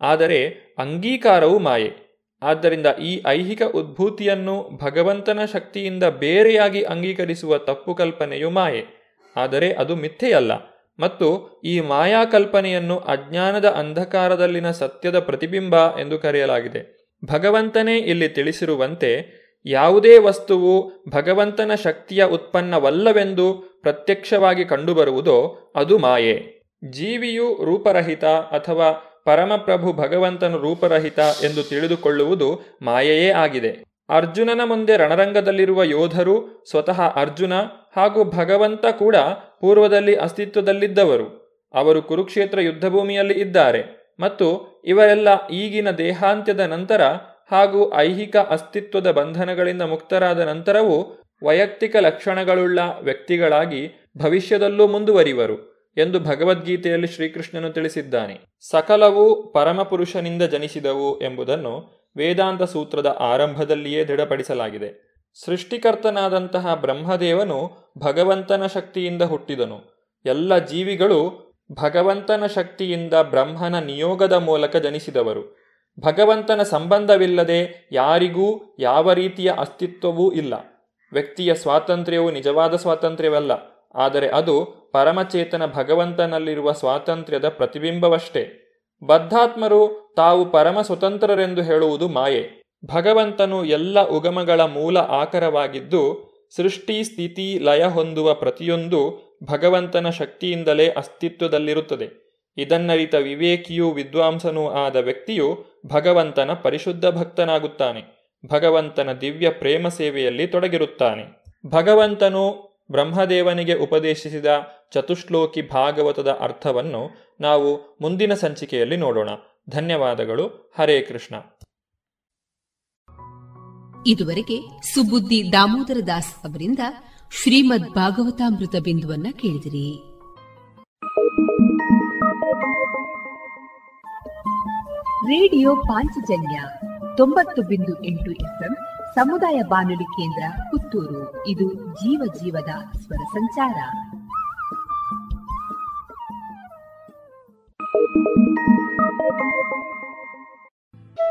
ಆದರೆ, ಅಂಗೀಕಾರವು ಮಾಯೆ. ಆದ್ದರಿಂದ ಈ ಐಹಿಕ ಉದ್ಭೂತಿಯನ್ನು ಭಗವಂತನ ಶಕ್ತಿಯಿಂದ ಬೇರೆಯಾಗಿ ಅಂಗೀಕರಿಸುವ ತಪ್ಪು ಕಲ್ಪನೆಯು ಮಾಯೆ. ಆದರೆ ಅದು ಮಿಥ್ಯೆಯಲ್ಲ. ಮತ್ತು ಈ ಮಾಯಾ ಕಲ್ಪನೆಯನ್ನು ಅಜ್ಞಾನದ ಅಂಧಕಾರದಲ್ಲಿನ ಸತ್ಯದ ಪ್ರತಿಬಿಂಬ ಎಂದು ಕರೆಯಲಾಗಿದೆ. ಭಗವಂತನೇ ಇಲ್ಲಿ ತಿಳಿಸಿರುವಂತೆ ಯಾವುದೇ ವಸ್ತುವು ಭಗವಂತನ ಶಕ್ತಿಯ ಉತ್ಪನ್ನವಲ್ಲವೆಂದು ಪ್ರತ್ಯಕ್ಷವಾಗಿ ಕಂಡುಬರುವುದೋ ಅದು ಮಾಯೆ. ಜೀವಿಯು ರೂಪರಹಿತ ಅಥವಾ ಪರಮಪ್ರಭು ಭಗವಂತನು ರೂಪರಹಿತ ಎಂದು ತಿಳಿದುಕೊಳ್ಳುವುದು ಮಾಯೆಯೇ ಆಗಿದೆ. ಅರ್ಜುನನ ಮುಂದೆ ರಣರಂಗದಲ್ಲಿರುವ ಯೋಧರು ಸ್ವತಃ ಅರ್ಜುನ ಹಾಗೂ ಭಗವಂತ ಕೂಡ ಪೂರ್ವದಲ್ಲಿ ಅಸ್ತಿತ್ವದಲ್ಲಿದ್ದವರು. ಅವರು ಕುರುಕ್ಷೇತ್ರ ಯುದ್ಧಭೂಮಿಯಲ್ಲಿ ಇದ್ದಾರೆ ಮತ್ತು ಇವರೆಲ್ಲ ಈಗಿನ ದೇಹಾಂತ್ಯದ ನಂತರ ಹಾಗೂ ಐಹಿಕ ಅಸ್ತಿತ್ವದ ಬಂಧನಗಳಿಂದ ಮುಕ್ತರಾದ ನಂತರವೂ ವೈಯಕ್ತಿಕ ಲಕ್ಷಣಗಳುಳ್ಳ ವ್ಯಕ್ತಿಗಳಾಗಿ ಭವಿಷ್ಯದಲ್ಲೂ ಮುಂದುವರಿವರು ಎಂದು ಭಗವದ್ಗೀತೆಯಲ್ಲಿ ಶ್ರೀಕೃಷ್ಣನು ತಿಳಿಸಿದ್ದಾನೆ. ಸಕಲವು ಪರಮಪುರುಷನಿಂದ ಜನಿಸಿದವು ಎಂಬುದನ್ನು ವೇದಾಂತ ಸೂತ್ರದ ಆರಂಭದಲ್ಲಿಯೇ ದೃಢಪಡಿಸಲಾಗಿದೆ. ಸೃಷ್ಟಿಕರ್ತನಾದಂತಹ ಬ್ರಹ್ಮದೇವನು ಭಗವಂತನ ಶಕ್ತಿಯಿಂದ ಹುಟ್ಟಿದನು. ಎಲ್ಲ ಜೀವಿಗಳು ಭಗವಂತನ ಶಕ್ತಿಯಿಂದ ಬ್ರಹ್ಮನ ನಿಯೋಗದ ಮೂಲಕ ಜನಿಸಿದವರು. ಭಗವಂತನ ಸಂಬಂಧವಿಲ್ಲದೆ ಯಾರಿಗೂ ಯಾವ ರೀತಿಯ ಅಸ್ತಿತ್ವವೂ ಇಲ್ಲ. ವ್ಯಕ್ತಿಯ ಸ್ವಾತಂತ್ರ್ಯವು ನಿಜವಾದ ಸ್ವಾತಂತ್ರ್ಯವಲ್ಲ. ಆದರೆ ಅದು ಪರಮಚೇತನ ಭಗವಂತನಲ್ಲಿರುವ ಸ್ವಾತಂತ್ರ್ಯದ ಪ್ರತಿಬಿಂಬವಷ್ಟೇ. ಬದ್ಧಾತ್ಮರು ತಾವು ಪರಮ ಸ್ವತಂತ್ರರೆಂದು ಹೇಳುವುದು ಮಾಯೆ. ಭಗವಂತನು ಎಲ್ಲ ಉಗಮಗಳ ಮೂಲ ಆಕರವಾಗಿದ್ದು, ಸೃಷ್ಟಿ ಸ್ಥಿತಿ ಲಯ ಹೊಂದುವ ಪ್ರತಿಯೊಂದು ಭಗವಂತನ ಶಕ್ತಿಯಿಂದಲೇ ಅಸ್ತಿತ್ವದಲ್ಲಿರುತ್ತದೆ. ಇದನ್ನರಿತ ವಿವೇಕಿಯೂ ವಿದ್ವಾಂಸನೂ ಆದ ವ್ಯಕ್ತಿಯು ಭಗವಂತನ ಪರಿಶುದ್ಧ ಭಕ್ತನಾಗುತ್ತಾನೆ. ಭಗವಂತನ ದಿವ್ಯ ಪ್ರೇಮ ಸೇವೆಯಲ್ಲಿ ತೊಡಗಿರುತ್ತಾನೆ. ಭಗವಂತನು ಬ್ರಹ್ಮದೇವನಿಗೆ ಉಪದೇಶಿಸಿದ ಚತುಶ್ಲೋಕಿ ಭಾಗವತದ ಅರ್ಥವನ್ನು ನಾವು ಮುಂದಿನ ಸಂಚಿಕೆಯಲ್ಲಿ ನೋಡೋಣ. ಧನ್ಯವಾದಗಳು. ಹರೇ ಕೃಷ್ಣ. ಇದುವರೆಗೆ ಸುಬುದ್ದಿ ದಾಮೋದರ ದಾಸ್ ಅವರಿಂದ ಶ್ರೀಮದ್ ಭಾಗವತಾಮೃತ ಬಿಂದುವನ್ನ ಕೇಳಿದಿರಿ. ರೇಡಿಯೋ ಪಾಂಚಜನ್ಯ ತೊಂಬತ್ತು ಬಿಂದು ಎಂಟು ಎಫ್ಎಂ ಸಮುದಾಯ ಬಾನುಲಿ ಕೇಂದ್ರ ಪುತ್ತೂರು. ಇದು ಜೀವ ಜೀವದ ಸ್ವರ ಸಂಚಾರ.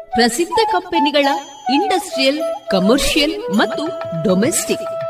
ಪ್ರಸಿದ್ಧ ಕಂಪನಿಗಳ ಇಂಡಸ್ಟ್ರಿಯಲ್, ಕಮರ್ಷಿಯಲ್ ಮತ್ತು ಡೊಮೆಸ್ಟಿಕ್.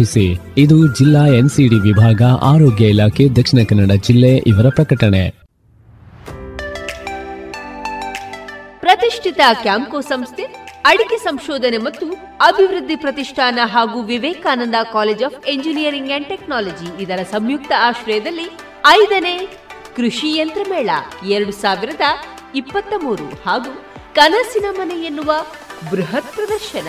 ಗಮನಿಸಿ ಇದು ಜಿಲ್ಲಾ ಎನ್ಸಿಡಿ ವಿಭಾಗ, ಆರೋಗ್ಯ ಇಲಾಖೆ, ದಕ್ಷಿಣ ಕನ್ನಡ ಜಿಲ್ಲೆ ಇವರ ಪ್ರಕಟಣೆ. ಪ್ರತಿಷ್ಠಿತ ಕ್ಯಾಂಕೋ ಸಂಸ್ಥೆ, ಅಡಿಕೆ ಸಂಶೋಧನೆ ಮತ್ತು ಅಭಿವೃದ್ಧಿ ಪ್ರತಿಷ್ಠಾನ ಹಾಗೂ Vivekananda college of engineering and technology ಇದರ ಸಂಯುಕ್ತ ಆಶ್ರಯದಲ್ಲಿ ಐದನೇ ಕೃಷಿ ಯಂತ್ರ ಮೇಳ ಎರಡು ಸಾವಿರದ ಇಪ್ಪತ್ತ ಮೂರು ಹಾಗೂ ಕನಸಿನ ಮನೆ ಎನ್ನುವ ಬೃಹತ್ ಪ್ರದರ್ಶನ.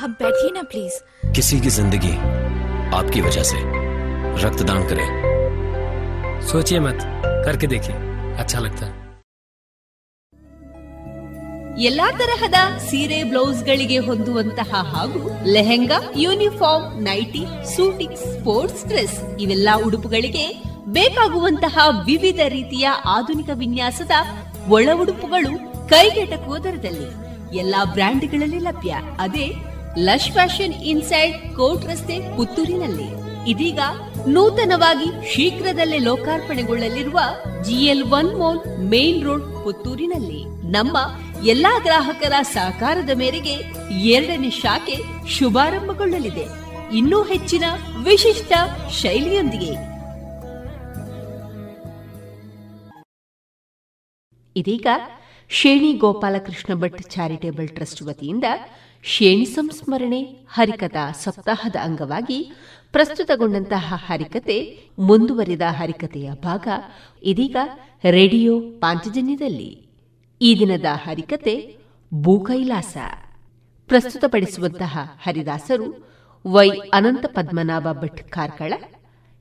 आप बैठिए ना प्लीज किसी की जिंदगी आपकी वजह से रक्तदान करें सोचिए मत करके देखिए अच्छा लगता है ಎಲ್ಲಾ ತರಹದ ಸೀರೆ ಬ್ಲೌಸ್ಗಳಿಗೆ ಹೊಂದುವಂತಹ ಹಾಗೂ lehenga uniform nighty suiting sports dress ಇವೆಲ್ಲ ಉಡುಪುಗಳಿಗೆ ಬೇಕಾಗುವಂತಹ ವಿವಿಧ ರೀತಿಯ ಆಧುನಿಕ ವಿನ್ಯಾಸದ ಒಳ ಉಡುಪುಗಳು ಕೈಗೆಟಕುವ ದರದಲ್ಲಿ ಎಲ್ಲಾ ಬ್ರ್ಯಾಂಡ್ಗಳಲ್ಲಿ ಲಭ್ಯ ಅದೇ ಲಶ್ ಫ್ಯಾಷನ್ ಇನ್ಸೈಡ್ ಕೋರ್ಟ್ ರಸ್ತೆ ಪುತ್ತೂರಿನಲ್ಲಿ. ಇದೀಗ ನೂತನವಾಗಿ ಶೀಘ್ರದಲ್ಲೇ ಲೋಕಾರ್ಪಣೆಗೊಳ್ಳಲಿರುವ GL one mall main road ಪುತ್ತೂರಿನಲ್ಲಿ. ನಮ್ಮ ಎಲ್ಲಾ ಗ್ರಾಹಕರ ಸಹಕಾರದ ಮೇರೆಗೆ ಎರಡನೇ ಶಾಖೆ ಶುಭಾರಂಭಗೊಳ್ಳಲಿದೆ. ಇನ್ನೂ ಹೆಚ್ಚಿನ ವಿಶಿಷ್ಟ ಶೈಲಿಯೊಂದಿಗೆ. ಇದೀಗ ಶೇಣಿ ಗೋಪಾಲಕೃಷ್ಣ ಭಟ್ ಚಾರಿಟೇಬಲ್ ಟ್ರಸ್ಟ್ ವತಿಯಿಂದ ಶೇಣಿ ಸಂಸ್ಮರಣೆ ಹರಿಕಥಾ ಸಪ್ತಾಹದ ಅಂಗವಾಗಿ ಪ್ರಸ್ತುತಗೊಂಡಂತಹ ಹರಿಕತೆ ಮುಂದುವರಿದ ಹರಿಕತೆಯ ಭಾಗ ಇದೀಗ ರೇಡಿಯೋ ಪಾಂಚಜನ್ಯದಲ್ಲಿ. ಈ ದಿನದ ಹರಿಕತೆ ಭೂಕೈಲಾಸ. ಪ್ರಸ್ತುತಪಡಿಸುವಂತಹ ಹರಿದಾಸರು ವೈ ಅನಂತ ಪದ್ಮನಾಭ ಭಟ್ ಕಾರ್ಕಳ,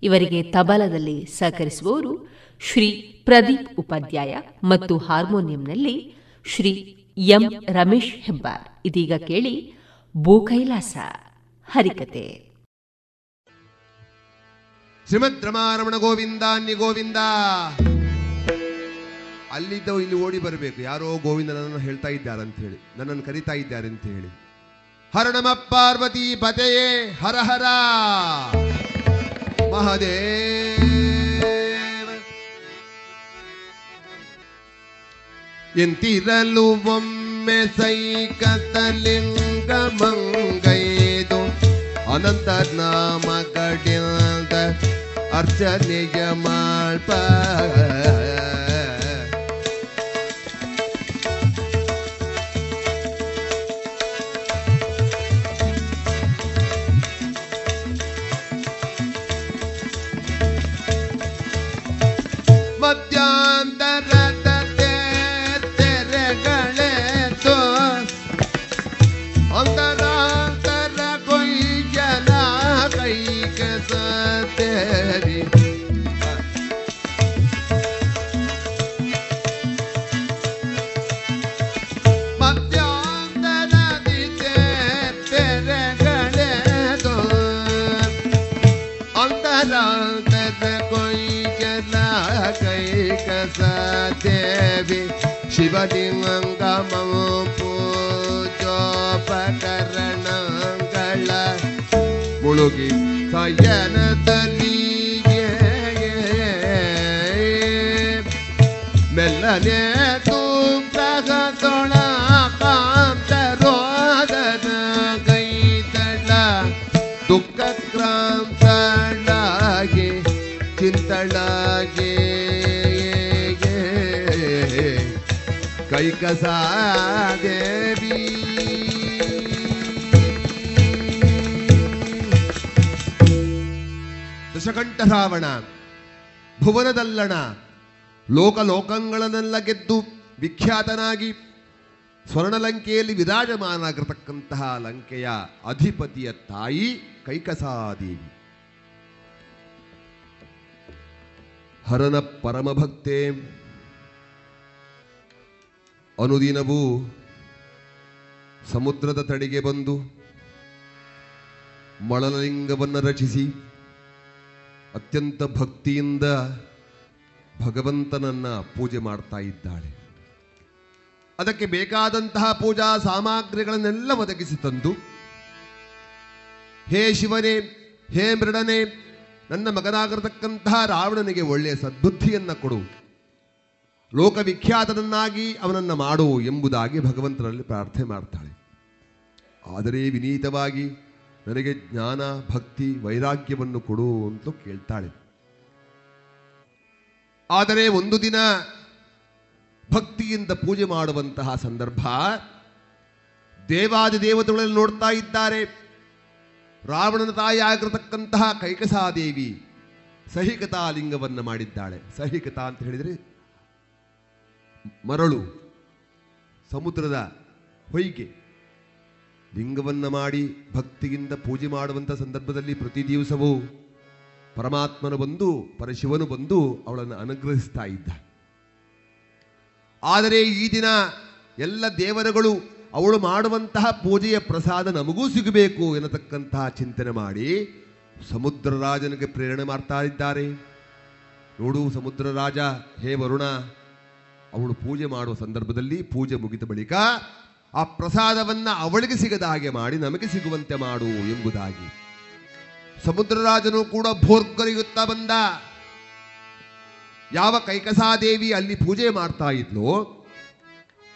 ಇವರಿಗೆ ತಬಲದಲ್ಲಿ ಸಹಕರಿಸುವವರು ಶ್ರೀ ಪ್ರದೀಪ್ ಉಪಾಧ್ಯಾಯ ಮತ್ತು ಹಾರ್ಮೋನಿಯಂನಲ್ಲಿ ಶ್ರೀ ಎಂ ರಮೇಶ್ ಹೆಬ್ಬಾರ್. ಇದೀಗ ಕೇಳಿ ಭೂಕೈಲಾಸ, ಹರಿಕತೆ. ಶ್ರೀಮದ್ ರಮಾರಮಣ ಗೋವಿಂದ ಅನ್ಯ ಗೋವಿಂದ. ಅಲ್ಲಿದ್ದ ಇಲ್ಲಿ ಓಡಿ ಬರಬೇಕು. ಯಾರೋ ಗೋವಿಂದ ನನ್ನನ್ನು ಹೇಳ್ತಾ ಇದ್ದಾರೆ ಅಂತ ಹೇಳಿ, ನನ್ನನ್ನು ಕರಿತಾ ಇದ್ದಾರೆ ಅಂತ ಹೇಳಿ. ಹರಣಮ ಪಾರ್ವತಿ ಪತೆಯೇ, ಹರ ಹರ. ಮಹದೇವ. ಎಂತಿರಲು ಒಮ್ಮೆ ಸೈಕತಲಿಂಗ ಮಂಗೈದು ಅನಂತ ನಾಮಗಳಿಂದ ಅರ್ಚನೆಯ ಮಾಳ್ಪ శివలింగమము పూజోపకరణంగళ ముಳುగి సయనతని మెల్లనే ಕಸಾದೇವಿ ದಶಕಂಠರಾವಣ ಭುವನದಲ್ಲಣ ಲೋಕಲೋಕಗಳನ್ನೆಲ್ಲ ಗೆದ್ದು ವಿಖ್ಯಾತನಾಗಿ ಸ್ವರ್ಣಲಂಕೆಯಲ್ಲಿ ವಿರಾಜಮಾನಾಗಿರತಕ್ಕಂತಹ ಲಂಕೆಯ ಅಧಿಪತಿಯ ತಾಯಿ ಕೈಕಸಾದೇವಿ. ಹರನ ಪರಮಭಕ್ತೇ ಅನುದಿನವೂ ಸಮುದ್ರದ ತಡೆಗೆ ಬಂದು ಮಳಲಿಂಗವನ್ನು ರಚಿಸಿ ಅತ್ಯಂತ ಭಕ್ತಿಯಿಂದ ಭಗವಂತನನ್ನ ಪೂಜೆ ಮಾಡ್ತಾ ಇದ್ದಾಳೆ. ಅದಕ್ಕೆ ಬೇಕಾದಂತಹ ಪೂಜಾ ಸಾಮಗ್ರಿಗಳನ್ನೆಲ್ಲ ಒದಗಿಸಿ ತಂದು, ಹೇ ಶಿವನೇ, ಹೇ ಮೃಡನೆ ನನ್ನ ಮಗನಾಗಿರತಕ್ಕಂತಹ ರಾವಣನಿಗೆ ಒಳ್ಳೆಯ ಸದ್ಬುದ್ಧಿಯನ್ನು ಕೊಡು. ಲೋಕವಿಖ್ಯಾತನನ್ನಾಗಿ ಅವನನ್ನು ಮಾಡು ಎಂಬುದಾಗಿ ಭಗವಂತನಲ್ಲಿ ಪ್ರಾರ್ಥನೆ ಮಾಡ್ತಾಳೆ. ಆದರೆ ವಿನೀತವಾಗಿ ನನಗೆ ಜ್ಞಾನ, ಭಕ್ತಿ, ವೈರಾಗ್ಯವನ್ನು ಕೊಡು ಅಂತ ಕೇಳ್ತಾಳೆ. ಆದರೆ ಒಂದು ದಿನ ಭಕ್ತಿಯಿಂದ ಪೂಜೆ ಮಾಡುವಂತಹ ಸಂದರ್ಭ ದೇವಾದಿ ದೇವತೆಗಳಲ್ಲಿ ನೋಡ್ತಾ ಇದ್ದಾರೆ. ರಾವಣನ ತಾಯಿ ಆಗಿರತಕ್ಕಂತಹ ಕೈಕಸಾದೇವಿ ಸಹಿಕತಾ ಲಿಂಗವನ್ನು ಮಾಡಿದ್ದಾಳೆ. ಸಹಿಕತಾ ಅಂತ ಹೇಳಿದರೆ ಮರಳು ಸಮುದ್ರದ ಹೊಯ್ಗೆ. ಲಿಂಗವನ್ನ ಮಾಡಿ ಭಕ್ತಿಯಿಂದ ಪೂಜೆ ಮಾಡುವಂಥ ಸಂದರ್ಭದಲ್ಲಿ ಪ್ರತಿ ದಿವಸವೂ ಪರಮಾತ್ಮನು ಬಂದು, ಪರಶಿವನು ಬಂದು ಅವಳನ್ನು ಅನುಗ್ರಹಿಸ್ತಾ ಇದ್ದ. ಆದರೆ ಈ ದಿನ ಎಲ್ಲ ದೇವರುಗಳು ಅವಳು ಮಾಡುವಂತಹ ಪೂಜೆಯ ಪ್ರಸಾದ ನಮಗೂ ಸಿಗಬೇಕು ಎನ್ನತಕ್ಕಂತಹ ಚಿಂತನೆ ಮಾಡಿ ಸಮುದ್ರ ರಾಜನಿಗೆ ಪ್ರೇರಣೆ ಮಾಡ್ತಾ ಇದ್ದಾರೆ. ನೋಡು ಸಮುದ್ರ ರಾಜ, ಹೇ ವರುಣ ಅವಳು ಪೂಜೆ ಮಾಡುವ ಸಂದರ್ಭದಲ್ಲಿ ಪೂಜೆ ಮುಗಿದ ಬಳಿಕ ಆ ಪ್ರಸಾದವನ್ನ ಅವಳಿಗೆ ಸಿಗದ ಹಾಗೆ ಮಾಡಿ ನಮಗೆ ಸಿಗುವಂತೆ ಮಾಡು ಎಂಬುದಾಗಿ. ಸಮುದ್ರರಾಜನು ಕೂಡ ಭೋರ್ಗರಿಯುತ್ತಾ ಬಂದ. ಯಾವ ಕೈಕಸಾದೇವಿ ಅಲ್ಲಿ ಪೂಜೆ ಮಾಡ್ತಾ ಇದ್ಲೋ,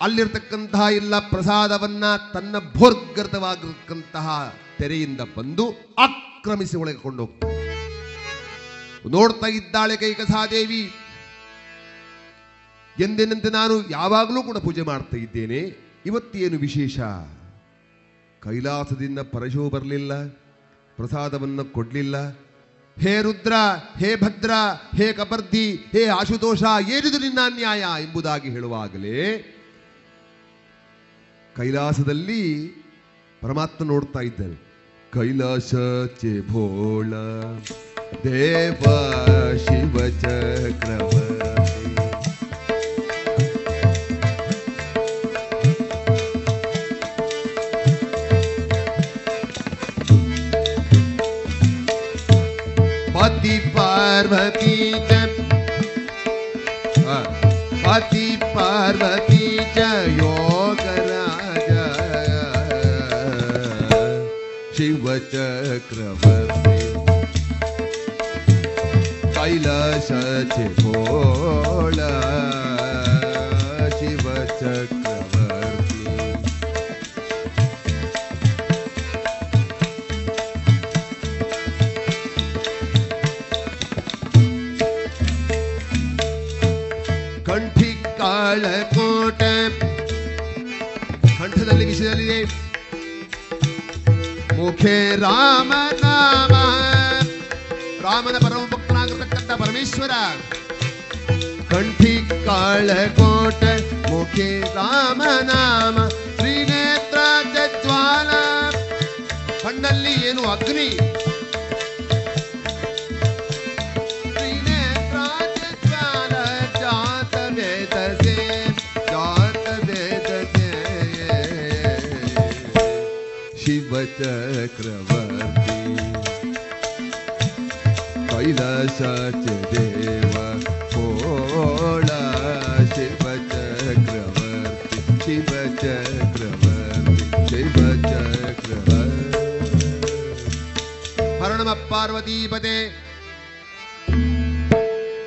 ಅಲ್ಲಿರ್ತಕ್ಕಂತಹ ಎಲ್ಲ ಪ್ರಸಾದವನ್ನ ತನ್ನ ಭೋರ್ಗರ್ತವಾಗಿರ್ತಕ್ಕಂತಹ ತೆರೆಯಿಂದ ಬಂದು ಆಕ್ರಮಿಸಿ ಒಳಗೆ ಕೊಂಡೋಗ್ತಾಳೆ ನೋಡ್ತಾ ಇದ್ದಾಳೆ ಕೈಕಸಾದೇವಿ. ಎಂದಿನಂತೆ ನಾನು ಯಾವಾಗಲೂ ಕೂಡ ಪೂಜೆ ಮಾಡ್ತಾ ಇದ್ದೇನೆ. ಇವತ್ತೇನು ವಿಶೇಷ? ಕೈಲಾಸದಿಂದ ಪರಶು ಬರಲಿಲ್ಲ, ಪ್ರಸಾದವನ್ನು ಕೊಡಲಿಲ್ಲ. ಹೇ ರುದ್ರ, ಹೇ ಭದ್ರ, ಹೇ ಕಪರ್ದಿ, ಹೇ ಆಶುತೋಷ ಏನಿದು ನಿನ್ನ ಅನ್ಯಾಯ ಎಂಬುದಾಗಿ ಹೇಳುವಾಗಲೇ ಕೈಲಾಸದಲ್ಲಿ ಪರಮಾತ್ಮ ನೋಡ್ತಾ ಇದ್ದಾನೆ ಕೈಲಾಸ ಚೆ ಭೋಳ, ದೇವ ಶಿವ ಚಕ್ರವರ್ತಿ पार्वती पति पार्वती च योगराज शिवचक्रवर्ती कैलास चिपोला शिवचक्र ಕಾಳಕೋಟ ಕಂಠದಲ್ಲಿ ವಿಷಯದಲ್ಲಿದೆ ಮುಖೇ ರಾಮ ನಾಮ. ರಾಮನ ಪರಮ ಭಕ್ತನಾಗಿರ್ತಕ್ಕಂಥ ಪರಮೇಶ್ವರ. ಕಂಠಿ ಕಾಳಕೋಟ ಮುಖೇ ರಾಮ ನಾಮ. ಶ್ರೀನೇತ್ರ ಜ್ವಾಲ ಕಣ್ಣಲ್ಲಿ ಏನು ಅಗ್ನಿ. ಚಕ್ರವರ್ತಿ ಕೈಲಾಸ ದೇವ ಕೋಳ ಶಿವ ಚಕ್ರವರ್ತಿ ಶಿವ ಚಕ್ರವರ್ತಿ ಶಿವ ಚಕ್ರವರ್ತಿ ಹರಣಮ ಪಾರ್ವತೀಪತೆ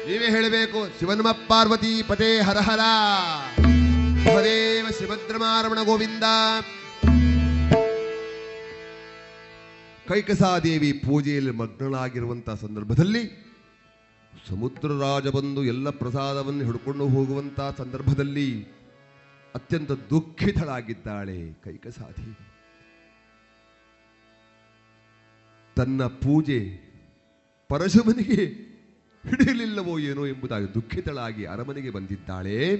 ನೀವೇ ಹೇಳಬೇಕು, ಶಿವನಮ ಪಾರ್ವತಿ ಪದೇ ಹರ ಹರ ಭದೇವ ಶ್ರೀಭದ್ರಮಾರಮಣ ಗೋವಿಂದ. ಕೈಕಸಾದೇವಿ ಪೂಜೆಯಲ್ಲಿ ಮಗ್ನಳಾಗಿರುವಂತಹ ಸಂದರ್ಭದಲ್ಲಿ ಸಮುದ್ರ ರಾಜ ಬಂದು ಎಲ್ಲ ಪ್ರಸಾದವನ್ನು ಹಿಡ್ಕೊಂಡು ಹೋಗುವಂತಹ ಸಂದರ್ಭದಲ್ಲಿ ಅತ್ಯಂತ ದುಃಖಿತಳಾಗಿದ್ದಾಳೆ ಕೈಕಸಾದೇವಿ. ತನ್ನ ಪೂಜೆ ಪರಶುಮನಿಗೆ ಹಿಡಿಯಲಿಲ್ಲವೋ ಏನೋ ಎಂಬುದಾಗಿ ದುಃಖಿತಳಾಗಿ ಅರಮನೆಗೆ ಬಂದಿದ್ದಾಳೆ.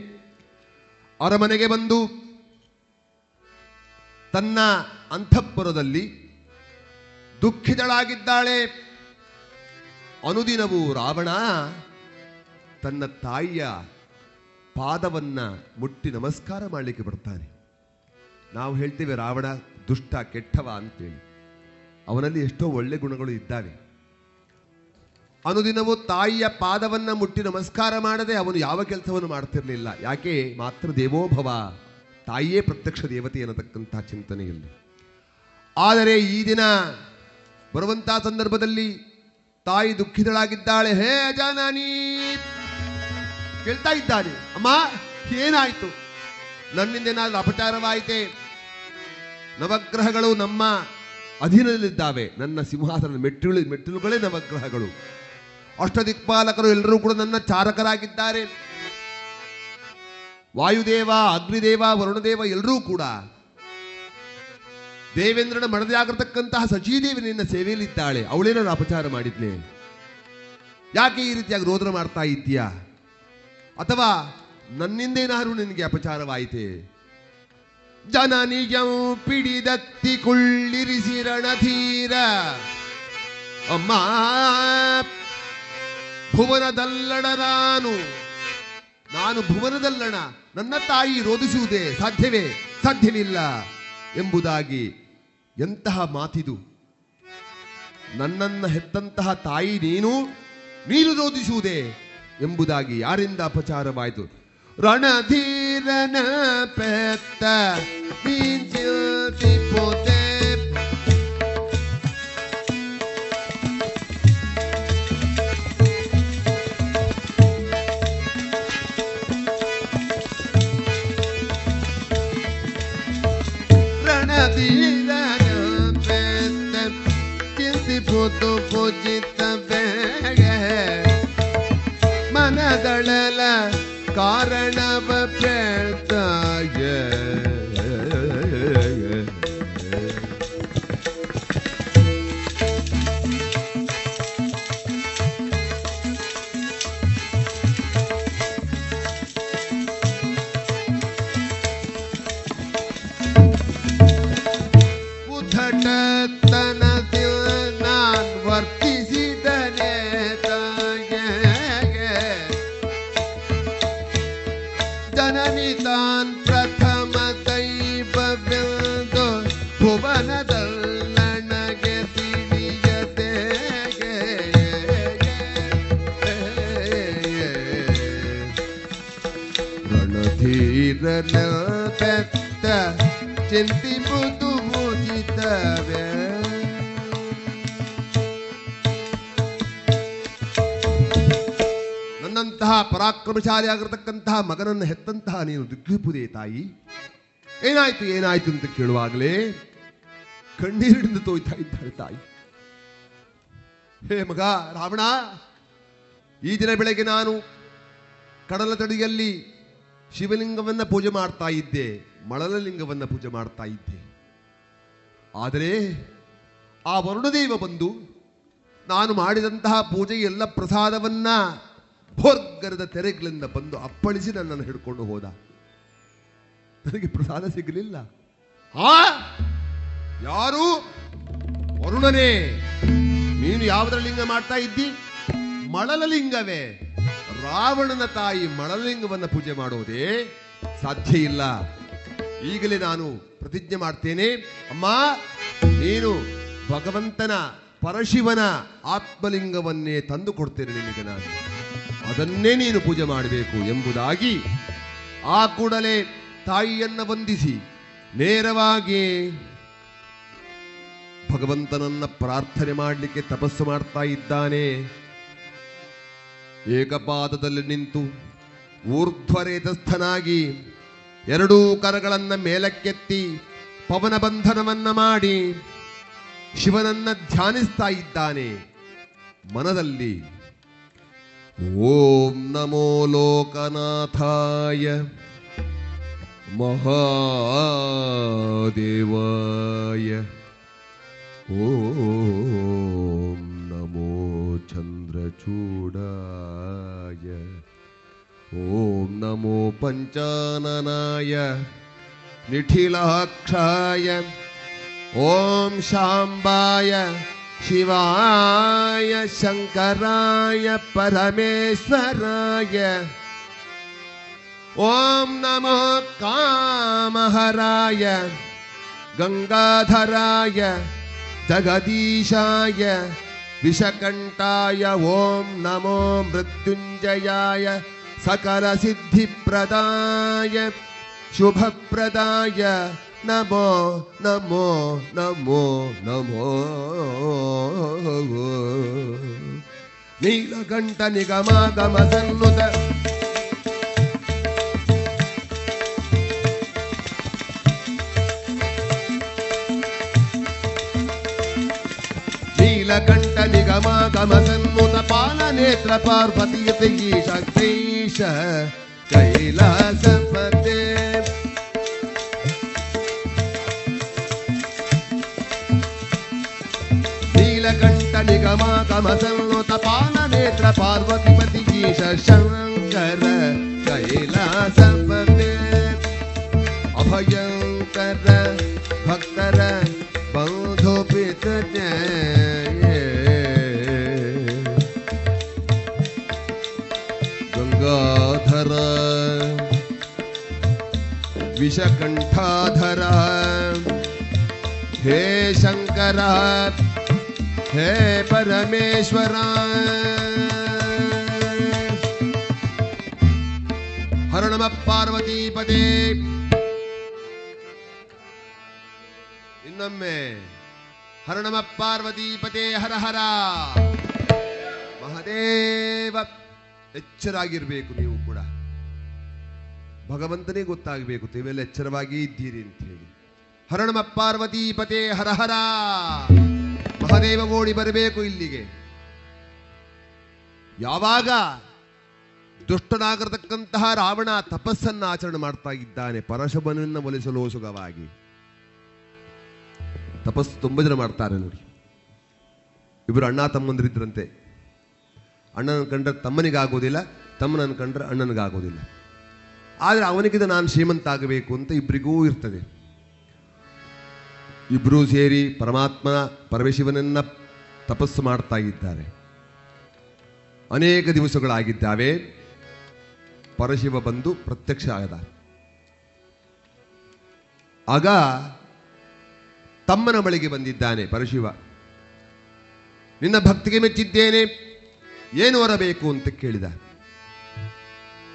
ಅರಮನೆಗೆ ಬಂದು ತನ್ನ ಅಂತಃಪುರದಲ್ಲಿ ದುಃಖಿತಳಾಗಿದ್ದಾಳೆ. ಅನುದಿನವೂ ರಾವಣ ತನ್ನ ತಾಯಿಯ ಪಾದವನ್ನ ಮುಟ್ಟಿ ನಮಸ್ಕಾರ ಮಾಡಲಿಕ್ಕೆ ಬರ್ತಾನೆ ನಾವು ಹೇಳ್ತೇವೆ, ರಾವಣ, ದುಷ್ಟ, ಕೆಟ್ಟವ ಅಂತೇಳಿ. ಅವನಲ್ಲಿ ಎಷ್ಟೋ ಒಳ್ಳೆ ಗುಣಗಳು ಇದ್ದಾವೆ. ಅನುದಿನವೂ ತಾಯಿಯ ಪಾದವನ್ನ ಮುಟ್ಟಿ ನಮಸ್ಕಾರ ಮಾಡದೆ ಅವನು ಯಾವ ಕೆಲಸವನ್ನು ಮಾಡ್ತಿರ್ಲಿಲ್ಲ. ಯಾಕೆ? ಮಾತ್ರ ದೇವೋಭವ. ತಾಯಿಯೇ ಪ್ರತ್ಯಕ್ಷ ದೇವತೆ ಅನ್ನತಕ್ಕಂತಹ ಚಿಂತನೆಯಲ್ಲಿ. ಆದರೆ ಈ ದಿನ ಬರುವಂತಹ ಸಂದರ್ಭದಲ್ಲಿ ತಾಯಿ ದುಃಖಿತಳಾಗಿದ್ದಾಳೆ. ಹೇ ಅಜಾನಾನಿ! ಕೇಳ್ತಾ ಇದ್ದಾನೆ. ಅಮ್ಮ, ಏನಾಯ್ತು? ನನ್ನಿಂದ ಏನಾದ್ರೂ ಅಪಚಾರವಾಯಿತೆ? ನವಗ್ರಹಗಳು ನಮ್ಮ ಅಧೀನದಲ್ಲಿದ್ದಾವೆ. ನನ್ನ ಸಿಂಹಾಸನ ಮೆಟ್ಟಿಲು, ಮೆಟ್ಟಿಲುಗಳೇ ನವಗ್ರಹಗಳು. ಅಷ್ಟದಿಕ್ಪಾಲಕರು ಎಲ್ಲರೂ ಕೂಡ ನನ್ನ ಚಾರಕರಾಗಿದ್ದಾರೆ. ವಾಯುದೇವ, ಅಗ್ನಿದೇವ, ವರುಣದೇವ ಎಲ್ಲರೂ ಕೂಡ ದೇವೇಂದ್ರನ ಮಡದಿಯಾಗಿರ್ತಕ್ಕಂತಹ ಸಚೀದೇವಿ ನಿನ್ನ ಸೇವೆಯಲ್ಲಿದ್ದಾಳೆ. ನಾನು ಅಪಚಾರ ಮಾಡಿದ್ಲೆ ಯಾಕೆ ಈ ರೀತಿಯಾಗಿ ರೋದನ ಮಾಡ್ತಾ ಇದ್ದೀಯಾ? ಅಥವಾ ನನ್ನಿಂದೇನಾದ್ರು ನಿನಗೆ ಅಪಚಾರವಾಯಿತೆ? ಜನನಿಯಂ ಪಿಡಿದತ್ತಿ ಧೀರ ಅಮ್ಮ ಭುವನದಲ್ಲಣ ನಾನು ನಾನು ಭುವನದಲ್ಲಣ. ನನ್ನ ತಾಯಿ ರೋಧಿಸುವುದೇ ಸಾಧ್ಯವೇ? ಸಾಧ್ಯವಿಲ್ಲ ಎಂಬುದಾಗಿ ಎಂತಹ ಮಾತಿದು? ನನ್ನನ್ನ ಹೆತ್ತಂತಹ ತಾಯಿ ನೀನು ನೀನು ರೋಧಿಸುವುದೇ ಎಂಬುದಾಗಿ ಯಾರಿಂದ ಅಪಚಾರವಾಯಿತು? ರಣಧೀರನ ಪೆತ್ತ ಪರಾಕ್ರಮಶಾಲಿ ಆಗಿರತಕ್ಕಂತಹ ಮಗನನ್ನು ಹೆತ್ತಂತಹ ನೀನು ದುಃಖಿಪುದೇ ತಾಯಿ. ಏನಾಯ್ತು ಏನಾಯ್ತು ಅಂತ ಕೇಳುವಾಗಲೇ ಕಣ್ಣೀರಿನಿಂದ ತೋಯ್ತಾ ಇದ್ದಾಳೆ ತಾಯಿ. ಹೇ ಮಗ ರಾವಣ, ಈ ದಿನ ಬೆಳಗ್ಗೆ ನಾನು ಕಡಲ ತಡಿಯಲ್ಲಿ ಶಿವಲಿಂಗವನ್ನ ಪೂಜೆ ಮಾಡ್ತಾ ಇದ್ದೆ ಮಳಲಲಿಂಗವನ್ನ ಪೂಜೆ ಮಾಡ್ತಾ ಇದ್ದೆ. ಆದರೆ ಆ ವರುಣದೇವ ಬಂದು ನಾನು ಮಾಡಿದಂತಹ ಪೂಜೆ ಎಲ್ಲ ಪ್ರಸಾದವನ್ನ ಭೋರ್ಗರದ ತೆರೆಗಳಿಂದ ಬಂದು ಅಪ್ಪಳಿಸಿ ನನ್ನನ್ನು ಹಿಡ್ಕೊಂಡು ಹೋದ. ನನಗೆ ಪ್ರಸಾದ ಸಿಗಲಿಲ್ಲ. ಆ? ಯಾರು? ವರುಣನೇ, ನೀನು ಯಾವುದರ ಲಿಂಗ ಮಾಡ್ತಾ ಇದ್ದಿ? ಮಳಲಲಿಂಗವೇ ರಾವಣನ ತಾಯಿ ಮಳಲಿಂಗವನ್ನು ಪೂಜೆ ಮಾಡೋದೇ ಸಾಧ್ಯ ಇಲ್ಲ. ಈಗಲೇ ನಾನು ಪ್ರತಿಜ್ಞೆ ಮಾಡ್ತೇನೆ. ಅಮ್ಮ, ನೀನು ಭಗವಂತನ ಪರಶಿವನ ಆತ್ಮಲಿಂಗವನ್ನೇ ತಂದು ಕೊಡ್ತೇನೆ ನಿನಗೆ ನಾನು. ಅದನ್ನೇ ನೀನು ಪೂಜೆ ಮಾಡಬೇಕು ಎಂಬುದಾಗಿ ಆ ಕೂಡಲೇ ತಾಯಿಯನ್ನ ವಂದಿಸಿ ನೇರವಾಗಿ ಭಗವಂತನನ್ನ ಪ್ರಾರ್ಥನೆ ಮಾಡಲಿಕ್ಕೆ ತಪಸ್ಸು ಮಾಡ್ತಾ ಇದ್ದಾನೆ. ಏಕಪಾದದಲ್ಲಿ ನಿಂತು ಊರ್ಧ್ವರೇತಸ್ಥನಾಗಿ ಎರಡೂ ಕರಗಳನ್ನ ಮೇಲಕ್ಕೆತ್ತಿ ಪವನ ಬಂಧನವನ್ನ ಮಾಡಿ ಶಿವನನ್ನ ಧ್ಯಾನಿಸ್ತಾ ಇದ್ದಾನೆ. ಮನದಲ್ಲಿ ओम नमो लोकनाथाय महादेवाय। ओम नमो चंद्रचूडाय। ओम नमो पंचाननाय। निठिलक्षाय ओम शांबाय ಪರಮೇಶ್ವರಾಯ ಓಂ ನಮೋ ಕಾಮಹರಾಯ ಗಂಗಾಧರಾಯ ಜಗದೀಶಾಯ ವಿಷಕಂಠಾಯ ಓಂ ನಮೋ ಮೃತ್ಯುಂಜಯಾಯ ಸಕಲ ಸಿದ್ಧಿಪ್ರದಾಯ ಶುಭಪ್ರದಾಯ ನಮೋ ನಮೋ ನಮೋ ನಮೋ నమో నమో నమో నమో. నీలకంఠ నిగమాగమ సన్నుత నీలకంఠ నిగమాగమ సన్ముత పాలనేత్ర పార్వతీయత ఈ శక్తీశ కైలాసపతే कमकमसंनुतपान नेत्र पार्वतीपति की शंकर कैलासपते अभयंकर भक्तर बंधुपित गंगाधर विषकंठाधर हे शंकर ಹೇ ಪರಮೇಶ್ವರ. ಹರಣಮ ಪಾರ್ವತಿ ಪಾರ್ವತೀಪದೇ ಇನ್ನೊಮ್ಮೆ ಹರಣಮ ಪಾರ್ವತಿ ಪಾರ್ವತೀಪದೇ ಹರ ಹರ. ಮಹದೇವ, ಎಚ್ಚರಾಗಿರ್ಬೇಕು ನೀವು ಕೂಡ. ಭಗವಂತನೇ ಗೊತ್ತಾಗಬೇಕು, ನೀವೆಲ್ಲ ಎಚ್ಚರವಾಗಿ ಇದ್ದೀರಿ ಅಂತ ಹೇಳಿ. ಹರಣಮ ಪಾರ್ವತಿ ಹರ ಹರ. ಮಹಾದೇವ ಓಡಿ ಬರಬೇಕು ಇಲ್ಲಿಗೆ. ಯಾವಾಗ ದುಷ್ಟನಾಗಿರತಕ್ಕಂತಹ ರಾವಣ ತಪಸ್ಸನ್ನ ಆಚರಣೆ ಮಾಡ್ತಾ ಇದ್ದಾನೆ ಪರಶುಭನನ್ನ ಒಲಿಸಲು ಸುಖವಾಗಿ ತಪಸ್ಸು ತುಂಬ ಜನ ಮಾಡ್ತಾರೆ ನೋಡಿ. ಇಬ್ಬರು ಅಣ್ಣ ತಮ್ಮಂದ್ರಿದ್ರಂತೆ ಅಣ್ಣನ ಕಂಡ್ರೆ ತಮ್ಮನಿಗಾಗೋದಿಲ್ಲ ತಮ್ಮನನ್ನು ಕಂಡ್ರೆ ಅಣ್ಣನಿಗಾಗೋದಿಲ್ಲ ಆದರೆ ಅವನಿಗಿದ ನಾನು ಶ್ರೀಮಂತ ಆಗಬೇಕು ಅಂತ ಇಬ್ಬರಿಗೂ ಇರ್ತದೆ. ಇಬ್ಬರೂ ಸೇರಿ ಪರಮಾತ್ಮ ಪರಮಶಿವನನ್ನ ತಪಸ್ಸು ಮಾಡ್ತಾ ಇದ್ದಾರೆ. ಅನೇಕ ದಿವಸಗಳಾಗಿದ್ದಾವೆ. ಪರಶಿವ ಬಂದು ಪ್ರತ್ಯಕ್ಷ ಆಗದ. ಆಗ ತಮ್ಮನ ಬಳಿಗೆ ಬಂದಿದ್ದಾನೆ ಪರಶಿವ. ನಿನ್ನ ಭಕ್ತಿಗೆ ಮೆಚ್ಚಿದ್ದೇನೆ. ಏನು ಹೊರಬೇಕು ಅಂತ ಕೇಳಿದ.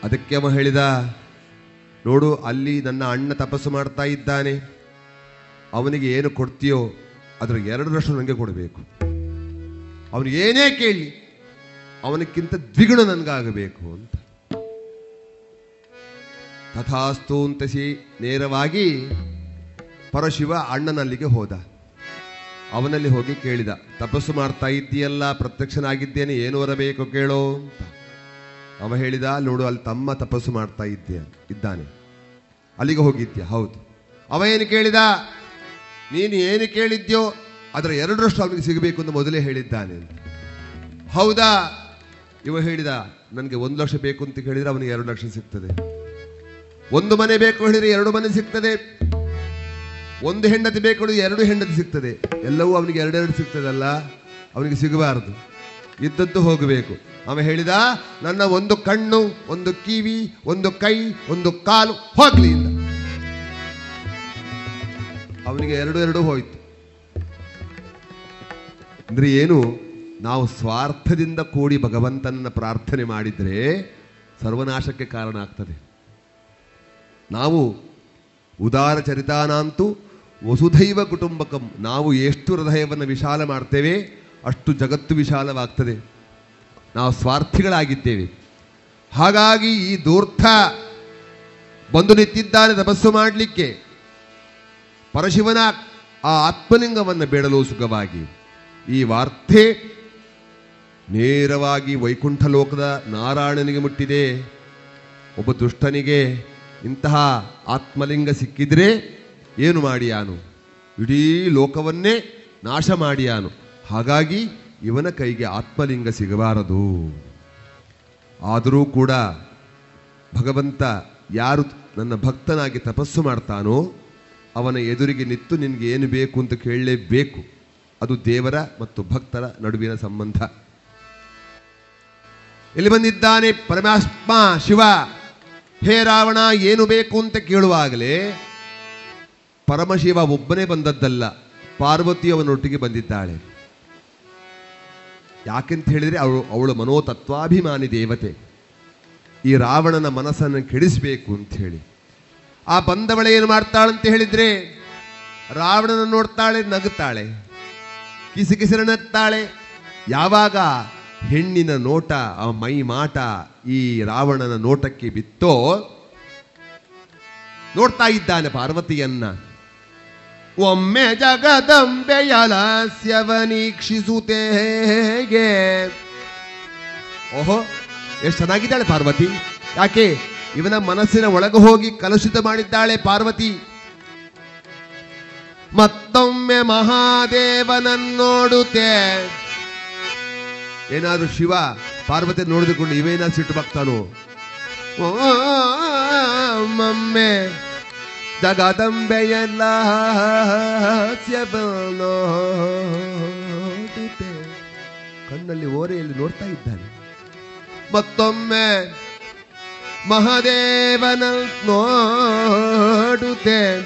ಅದಕ್ಕೆ ಅವ ಹೇಳಿದ, ನೋಡು, ಅಲ್ಲಿ ನನ್ನ ಅಣ್ಣ ತಪಸ್ಸು ಮಾಡ್ತಾ ಇದ್ದಾನೆ. ಅವನಿಗೆ ಏನು ಕೊಡ್ತೀಯೋ ಅದರ ಎರಡರಷ್ಟು ನನಗೆ ಕೊಡಬೇಕು. ಅವನು ಏನೇ ಕೇಳಿ, ಅವನಕ್ಕಿಂತ ದ್ವಿಗುಣ ನನಗಾಗಬೇಕು ಅಂತ. ತಥಾಸ್ತು ಅಂತಸಿ ನೇರವಾಗಿ ಪರಶಿವ ಅಣ್ಣನಲ್ಲಿಗೆ ಹೋದ. ಅವನಲ್ಲಿ ಹೋಗಿ ಕೇಳಿದ, ತಪಸ್ಸು ಮಾಡ್ತಾ ಇದ್ದೀಯಲ್ಲ, ಪ್ರತ್ಯಕ್ಷನಾಗಿದ್ದೇನೆ, ಏನು ಬರಬೇಕು ಕೇಳೋ ಅಂತ. ಅವ ಹೇಳಿದ, ನೋಡು, ಅಲ್ಲಿ ತಮ್ಮ ತಪಸ್ಸು ಮಾಡ್ತಾ ಇದ್ದೀಯ ಇದ್ದಾನೆ. ಅಲ್ಲಿಗೆ ಹೋಗಿದ್ಯಾ? ಹೌದು. ಅವ ಏನು ಕೇಳಿದ? ನೀನು ಏನು ಕೇಳಿದ್ಯೋ ಅದರ ಎರಡರಷ್ಟು ಅವನಿಗೆ ಸಿಗಬೇಕು ಅಂತ ಮೊದಲೇ ಹೇಳಿದ್ದಾನೆ. ಹೌದಾ? ಇವ ಹೇಳಿದ, ನನಗೆ ಒಂದು ಲಕ್ಷ ಬೇಕು ಅಂತ ಹೇಳಿದ್ರೆ ಅವನಿಗೆ ಎರಡು ಲಕ್ಷ ಸಿಗ್ತದೆ. ಒಂದು ಮನೆ ಬೇಕು ಹೇಳಿದ್ರೆ ಎರಡು ಮನೆ ಸಿಗ್ತದೆ. ಒಂದು ಹೆಂಡತಿ ಬೇಕು ಹೇಳಿದ್ರೆ ಎರಡು ಹೆಂಡತಿ ಸಿಗ್ತದೆ. ಎಲ್ಲವೂ ಅವನಿಗೆ ಎರಡೆರಡು ಸಿಗ್ತದಲ್ಲ. ಅವನಿಗೆ ಸಿಗಬಾರದು. ಇದ್ದದ್ದು ಹೋಗಬೇಕು. ಅವ ಹೇಳಿದ, ನನ್ನ ಒಂದು ಕಣ್ಣು, ಒಂದು ಕಿವಿ, ಒಂದು ಕೈ, ಒಂದು ಕಾಲು ಹೋಗ್ಲಿ ಅವನಿಗೆ ಎರಡು ಎರಡು ಹೋಯ್ತು. ಅಂದ್ರೆ ಏನು? ನಾವು ಸ್ವಾರ್ಥದಿಂದ ಕೂಡಿ ಭಗವಂತನನ್ನ ಪ್ರಾರ್ಥನೆ ಮಾಡಿದ್ರೆ ಸರ್ವನಾಶಕ್ಕೆ ಕಾರಣ ಆಗ್ತದೆ. ನಾವು ಉದಾರ ಚರಿತಾನಾಂತು ವಸುಧೈವ ಕುಟುಂಬಕಂ. ನಾವು ಎಷ್ಟು ಹೃದಯವನ್ನು ವಿಶಾಲ ಮಾಡ್ತೇವೆ, ಅಷ್ಟು ಜಗತ್ತು ವಿಶಾಲವಾಗ್ತದೆ. ನಾವು ಸ್ವಾರ್ಥಿಗಳಾಗಿದ್ದೇವೆ. ಹಾಗಾಗಿ ಈ ದೂರ್ಥ ಬಂದು ನಿಂತಿದ್ದಾನೆ ತಪಸ್ಸು ಮಾಡಲಿಕ್ಕೆ. ಪರಶಿವನ ಆ ಆತ್ಮಲಿಂಗವನ್ನು ಬೇಡಲು ಸುಖವಾಗಿ. ಈ ವಾರ್ತೆ ನೇರವಾಗಿ ವೈಕುಂಠ ಲೋಕದ ನಾರಾಯಣನಿಗೆ ಮುಟ್ಟಿದೆ. ಒಬ್ಬ ದುಷ್ಟನಿಗೆ ಇಂತಹ ಆತ್ಮಲಿಂಗ ಸಿಕ್ಕಿದ್ರೆ ಏನು ಮಾಡಿಯಾನು ಇಡೀ ಲೋಕವನ್ನೇ ನಾಶ ಮಾಡಿಯಾನು ಹಾಗಾಗಿ ಇವನ ಕೈಗೆ ಆತ್ಮಲಿಂಗ ಸಿಗಬಾರದು. ಆದರೂ ಕೂಡ ಭಗವಂತ ಯಾರು ನನ್ನ ಭಕ್ತನಾಗಿ ತಪಸ್ಸು ಮಾಡ್ತಾನೋ ಅವನ ಎದುರಿಗೆ ನಿಂತು ನಿನಗೆ ಏನು ಬೇಕು ಅಂತ ಕೇಳಲೇಬೇಕು. ಅದು ದೇವರ ಮತ್ತು ಭಕ್ತರ ನಡುವಿನ ಸಂಬಂಧ. ಎಲ್ಲಿ ಬಂದಿದ್ದಾನೆ ಪರಮಾತ್ಮ, ಶಿವ. ಹೇ ರಾವಣ, ಏನು ಬೇಕು ಅಂತ ಕೇಳುವಾಗಲೇ ಪರಮಶಿವ ಒಬ್ಬನೇ ಬಂದದ್ದಲ್ಲ, ಪಾರ್ವತಿ ಅವನೊಟ್ಟಿಗೆ ಬಂದಿದ್ದಾಳೆ. ಯಾಕೆಂತ ಹೇಳಿದರೆ ಅವಳು ಅವಳು ಮನೋತತ್ವಾಭಿಮಾನಿ ದೇವತೆ. ಈ ರಾವಣನ ಮನಸ್ಸನ್ನು ಕೆಡಿಸಬೇಕು ಅಂತ ಹೇಳಿ. ಆ ಬಂದವಳೆ ಏನು ಮಾಡ್ತಾಳಂತ ಹೇಳಿದ್ರೆ, ರಾವಣನ ನೋಡ್ತಾಳೆ, ನಗುತ್ತಾಳೆ, ಕಿಸಿ ನಗ್ತಾಳೆ. ಯಾವಾಗ ಹೆಣ್ಣಿನ ನೋಟ, ಆ ಮೈ ಮಾಟ ಈ ರಾವಣನ ನೋಟಕ್ಕೆ ಬಿತ್ತೋ, ನೋಡ್ತಾ ಇದ್ದಾನೆ ಪಾರ್ವತಿಯನ್ನ. ಒಮ್ಮೆ ಜಗದಂಬೆಯ ಹೇಗೆ? ಓಹೋ, ಎಷ್ಟು ಚೆನ್ನಾಗಿದ್ದಾಳೆ ಪಾರ್ವತಿ. ಯಾಕೆ? ಇವನ ಮನಸ್ಸಿನ ಒಳಗೆ ಹೋಗಿ ಕಲುಷಿತ ಮಾಡಿದ್ದಾಳೆ ಪಾರ್ವತಿ. ಮತ್ತೊಮ್ಮೆ ಮಹಾದೇವನನ್ನೋಡುತ್ತೆ ಏನಾದ್ರು ಶಿವ ಪಾರ್ವತಿ ನೋಡಿದುಕೊಂಡು ಇವೇನ ಸಿಟ್ಟು ಬಗ್ತಾನು ಒಮ್ಮೆ ಜಗದಂಬೆಯಲ್ಲ. ಕಣ್ಣಲ್ಲಿ ಓರೆಯಲ್ಲಿ ನೋಡ್ತಾ ಇದ್ದಾನೆ. ಮತ್ತೊಮ್ಮೆ ಮಹಾದೇವನ ನೋಡುತ್ತೆ.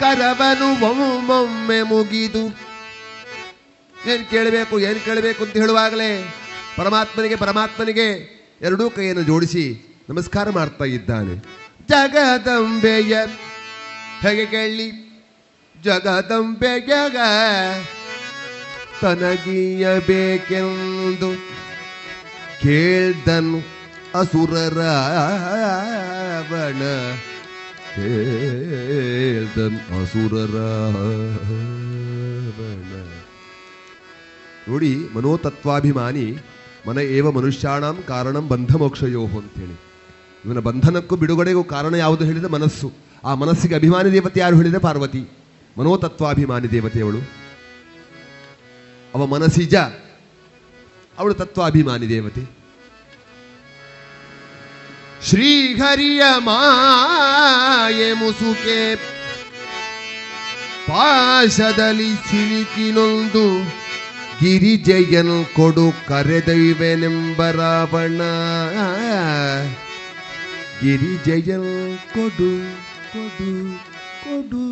ಕರವನು ಒಮ್ಮೊಮ್ಮೆ ಮುಗಿದು. ಏನ್ ಕೇಳಬೇಕು ಏನ್ ಕೇಳಬೇಕು ಅಂತ ಹೇಳುವಾಗಲೇ ಪರಮಾತ್ಮನಿಗೆ ಪರಮಾತ್ಮನಿಗೆ ಎರಡೂ ಕೈಯನ್ನು ಜೋಡಿಸಿ ನಮಸ್ಕಾರ ಮಾಡ್ತಾ ಇದ್ದಾನೆ. ಜಗದಂಬೆಯ, ಹೇಗೆ ಕೇಳಿ? ಜಗದಂಬೆಯಗ ತನಗೀಯಬೇಕೆಂದು ಕೇಳ್ದನು. ಅಸುರರಾವಣ ಅಸುರರ ಬಣ. ನೋಡಿ, ಮನೋತತ್ವಾಭಿಮಾನಿ, ಮನ ಏವ ಮನುಷ್ಯಾಣಂ ಕಾರಣಂ ಬಂಧ ಮೋಕ್ಷಯೋ ಅಂತೇಳಿ. ಇವನ ಬಂಧನಕ್ಕೂ ಬಿಡುಗಡೆಗೂ ಕಾರಣ ಯಾವುದು ಹೇಳಿದ ಮನಸ್ಸು. ಆ ಮನಸ್ಸಿಗೆ ಅಭಿಮಾನಿ ದೇವತೆ ಯಾರು ಹೇಳಿದ? ಪಾರ್ವತಿ. ಮನೋತತ್ವಾಭಿಮಾನಿ ದೇವತೆಯವಳು ಅವ ಮನಸ್ಸಿಜ, ಅವಳು ತತ್ವಾಭಿಮಾನಿ ದೇವತೆ. ಶ್ರೀಹರಿಯ ಮಾಯೆ ಮುಸುಕೆ. ಪಾಶದಲ್ಲಿ ಸಿಲುಕಿನೊಂದು ಗಿರಿಜಯನ್ ಕೊಡು ಕರೆದೈವೆನೆಂಬ ರಾವಣ. ಗಿರಿಜಯನ್ ಕೊಡು ಕೊಡು ಕೊಡು.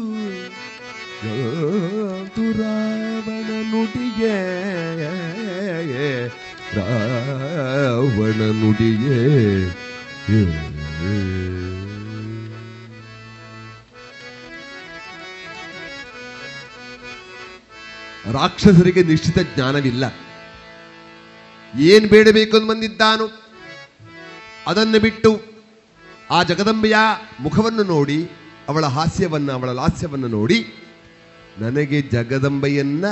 ರಾವಣ ನುಡಿಯೇ? ರಾವಣ ನುಡಿಯೇ? ರಾಕ್ಷಸರಿಗೆ ನಿಶ್ಚಿತ ಜ್ಞಾನವಿಲ್ಲ. ಏನ್ ಬೇಡಬೇಕು ಅಂತ ಬಂದಿದ್ದಾನು? ಅದನ್ನು ಬಿಟ್ಟು ಆ ಜಗದಂಬೆಯ ಮುಖವನ್ನು ನೋಡಿ, ಅವಳ ಹಾಸ್ಯವನ್ನು, ಅವಳ ಲಾಸ್ಯವನ್ನು ನೋಡಿ, ನನಗೆ ಜಗದಂಬೆಯನ್ನ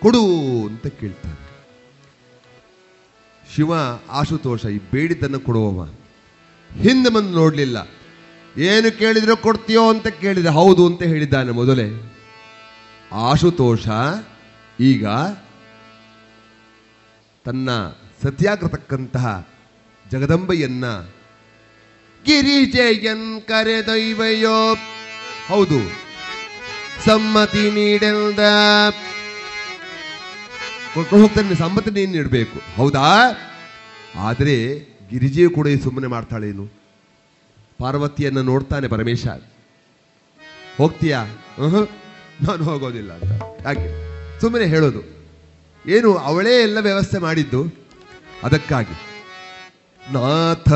ಕೊಡು ಅಂತ ಕೇಳ್ತಾನೆ. ಶಿವ ಆಶುತೋಷ, ಈ ಬೇಡಿದ್ದನ್ನು ಕೊಡುವವ. ಹಿಂದೆ ಬಂದು ನೋಡಲಿಲ್ಲ. ಏನು ಕೇಳಿದ್ರೋ ಕೊಡ್ತೀಯೋ ಅಂತ ಕೇಳಿದ್ರೆ ಹೌದು ಅಂತ ಹೇಳಿದ್ದಾನೆ ಮೊದಲೇ. ಆಶುತೋಷ, ಈಗ ತನ್ನ ಸತ್ಯಾಗ್ರತಕ್ಕಂತಹ ಜಗದಂಬೆಯನ್ನ ಗಿರಿಜಯನ್ ಕರೆದೊಯ್ವಯೋ. ಹೌದು. ಸಮ್ಮತಿ ನೀಡೆಲ್ದ. ಕೊಟ್ಟು ಹೋಗ್ತಾನೆ ಸಮ್ಮತಿ ನೀನು ನೀಡಬೇಕು? ಹೌದಾ? ಆದರೆ ಗಿರಿಜೆಯು ಕೂಡ ಸುಮ್ಮನೆ ಮಾಡ್ತಾಳೇನು? ಪಾರ್ವತಿಯನ್ನು ನೋಡ್ತಾನೆ ಪರಮೇಶ. ಹೋಗ್ತೀಯಾ? ಹ ನಾನು ಹೋಗೋದಿಲ್ಲ ಅಂತ. ಯಾಕೆ? ಸುಮ್ಮನೆ ಹೇಳೋದು. ಏನು, ಅವಳೇ ಎಲ್ಲ ವ್ಯವಸ್ಥೆ ಮಾಡಿದ್ದು? ಅದಕ್ಕಾಗಿ. ನಾಥ,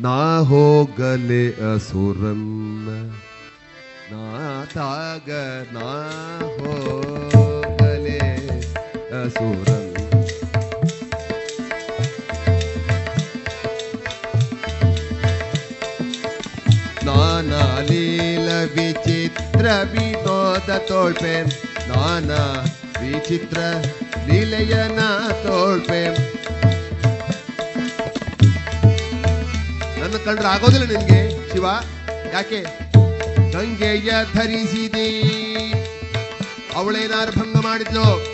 ನಾ ಹೋಗಲೆ ಅಸುರನ್ನ. ನಾಥಾಗ ನಾ ಹೋಗಲೆ ಅಸುರನ್ನ. ವಿನೋದ ತೋಳ್ಪೇನ್ ನಾನಾ ವಿಚಿತ್ರ ಲೀಲೆಯನ ತೋಳ್ಪೇನ್ ನನ್ನ ಕಂಡ್ರೆ ಆಗೋದಿಲ್ಲ ನಿನ್ಗೆ, ಶಿವ? ಯಾಕೆ? ಗಂಗೆಯ ಧರಿಸಿದೆ. ಅವಳೇನಾರು ಭಂಗ ಮಾಡಿದ್ಲು?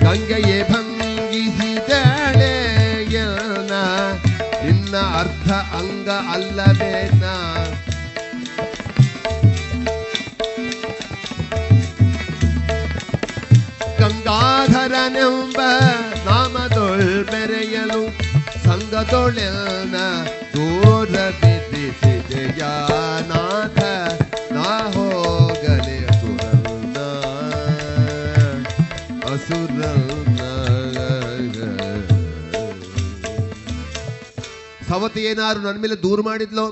ಗಂಗೆಯೇ ಭಂಗಿಸಿದಳೆ ನಿನ್ನ ಅರ್ಧ ಅಂಗ ಅಲ್ಲವೇನ ಗಂಗಾಧರನೆಂಬ ನಾಮದೊಳ್ ಬೆರೆಯಲು ಸಂಗದೊಳೆನ ದೂರ ಬಿದ್ದಿಸಿದೆಯ ಸವತಿ ಏನಾದ್ರು ನನ್ನ ಮೇಲೆ ದೂರ ಮಾಡಿದ್ಲೋ,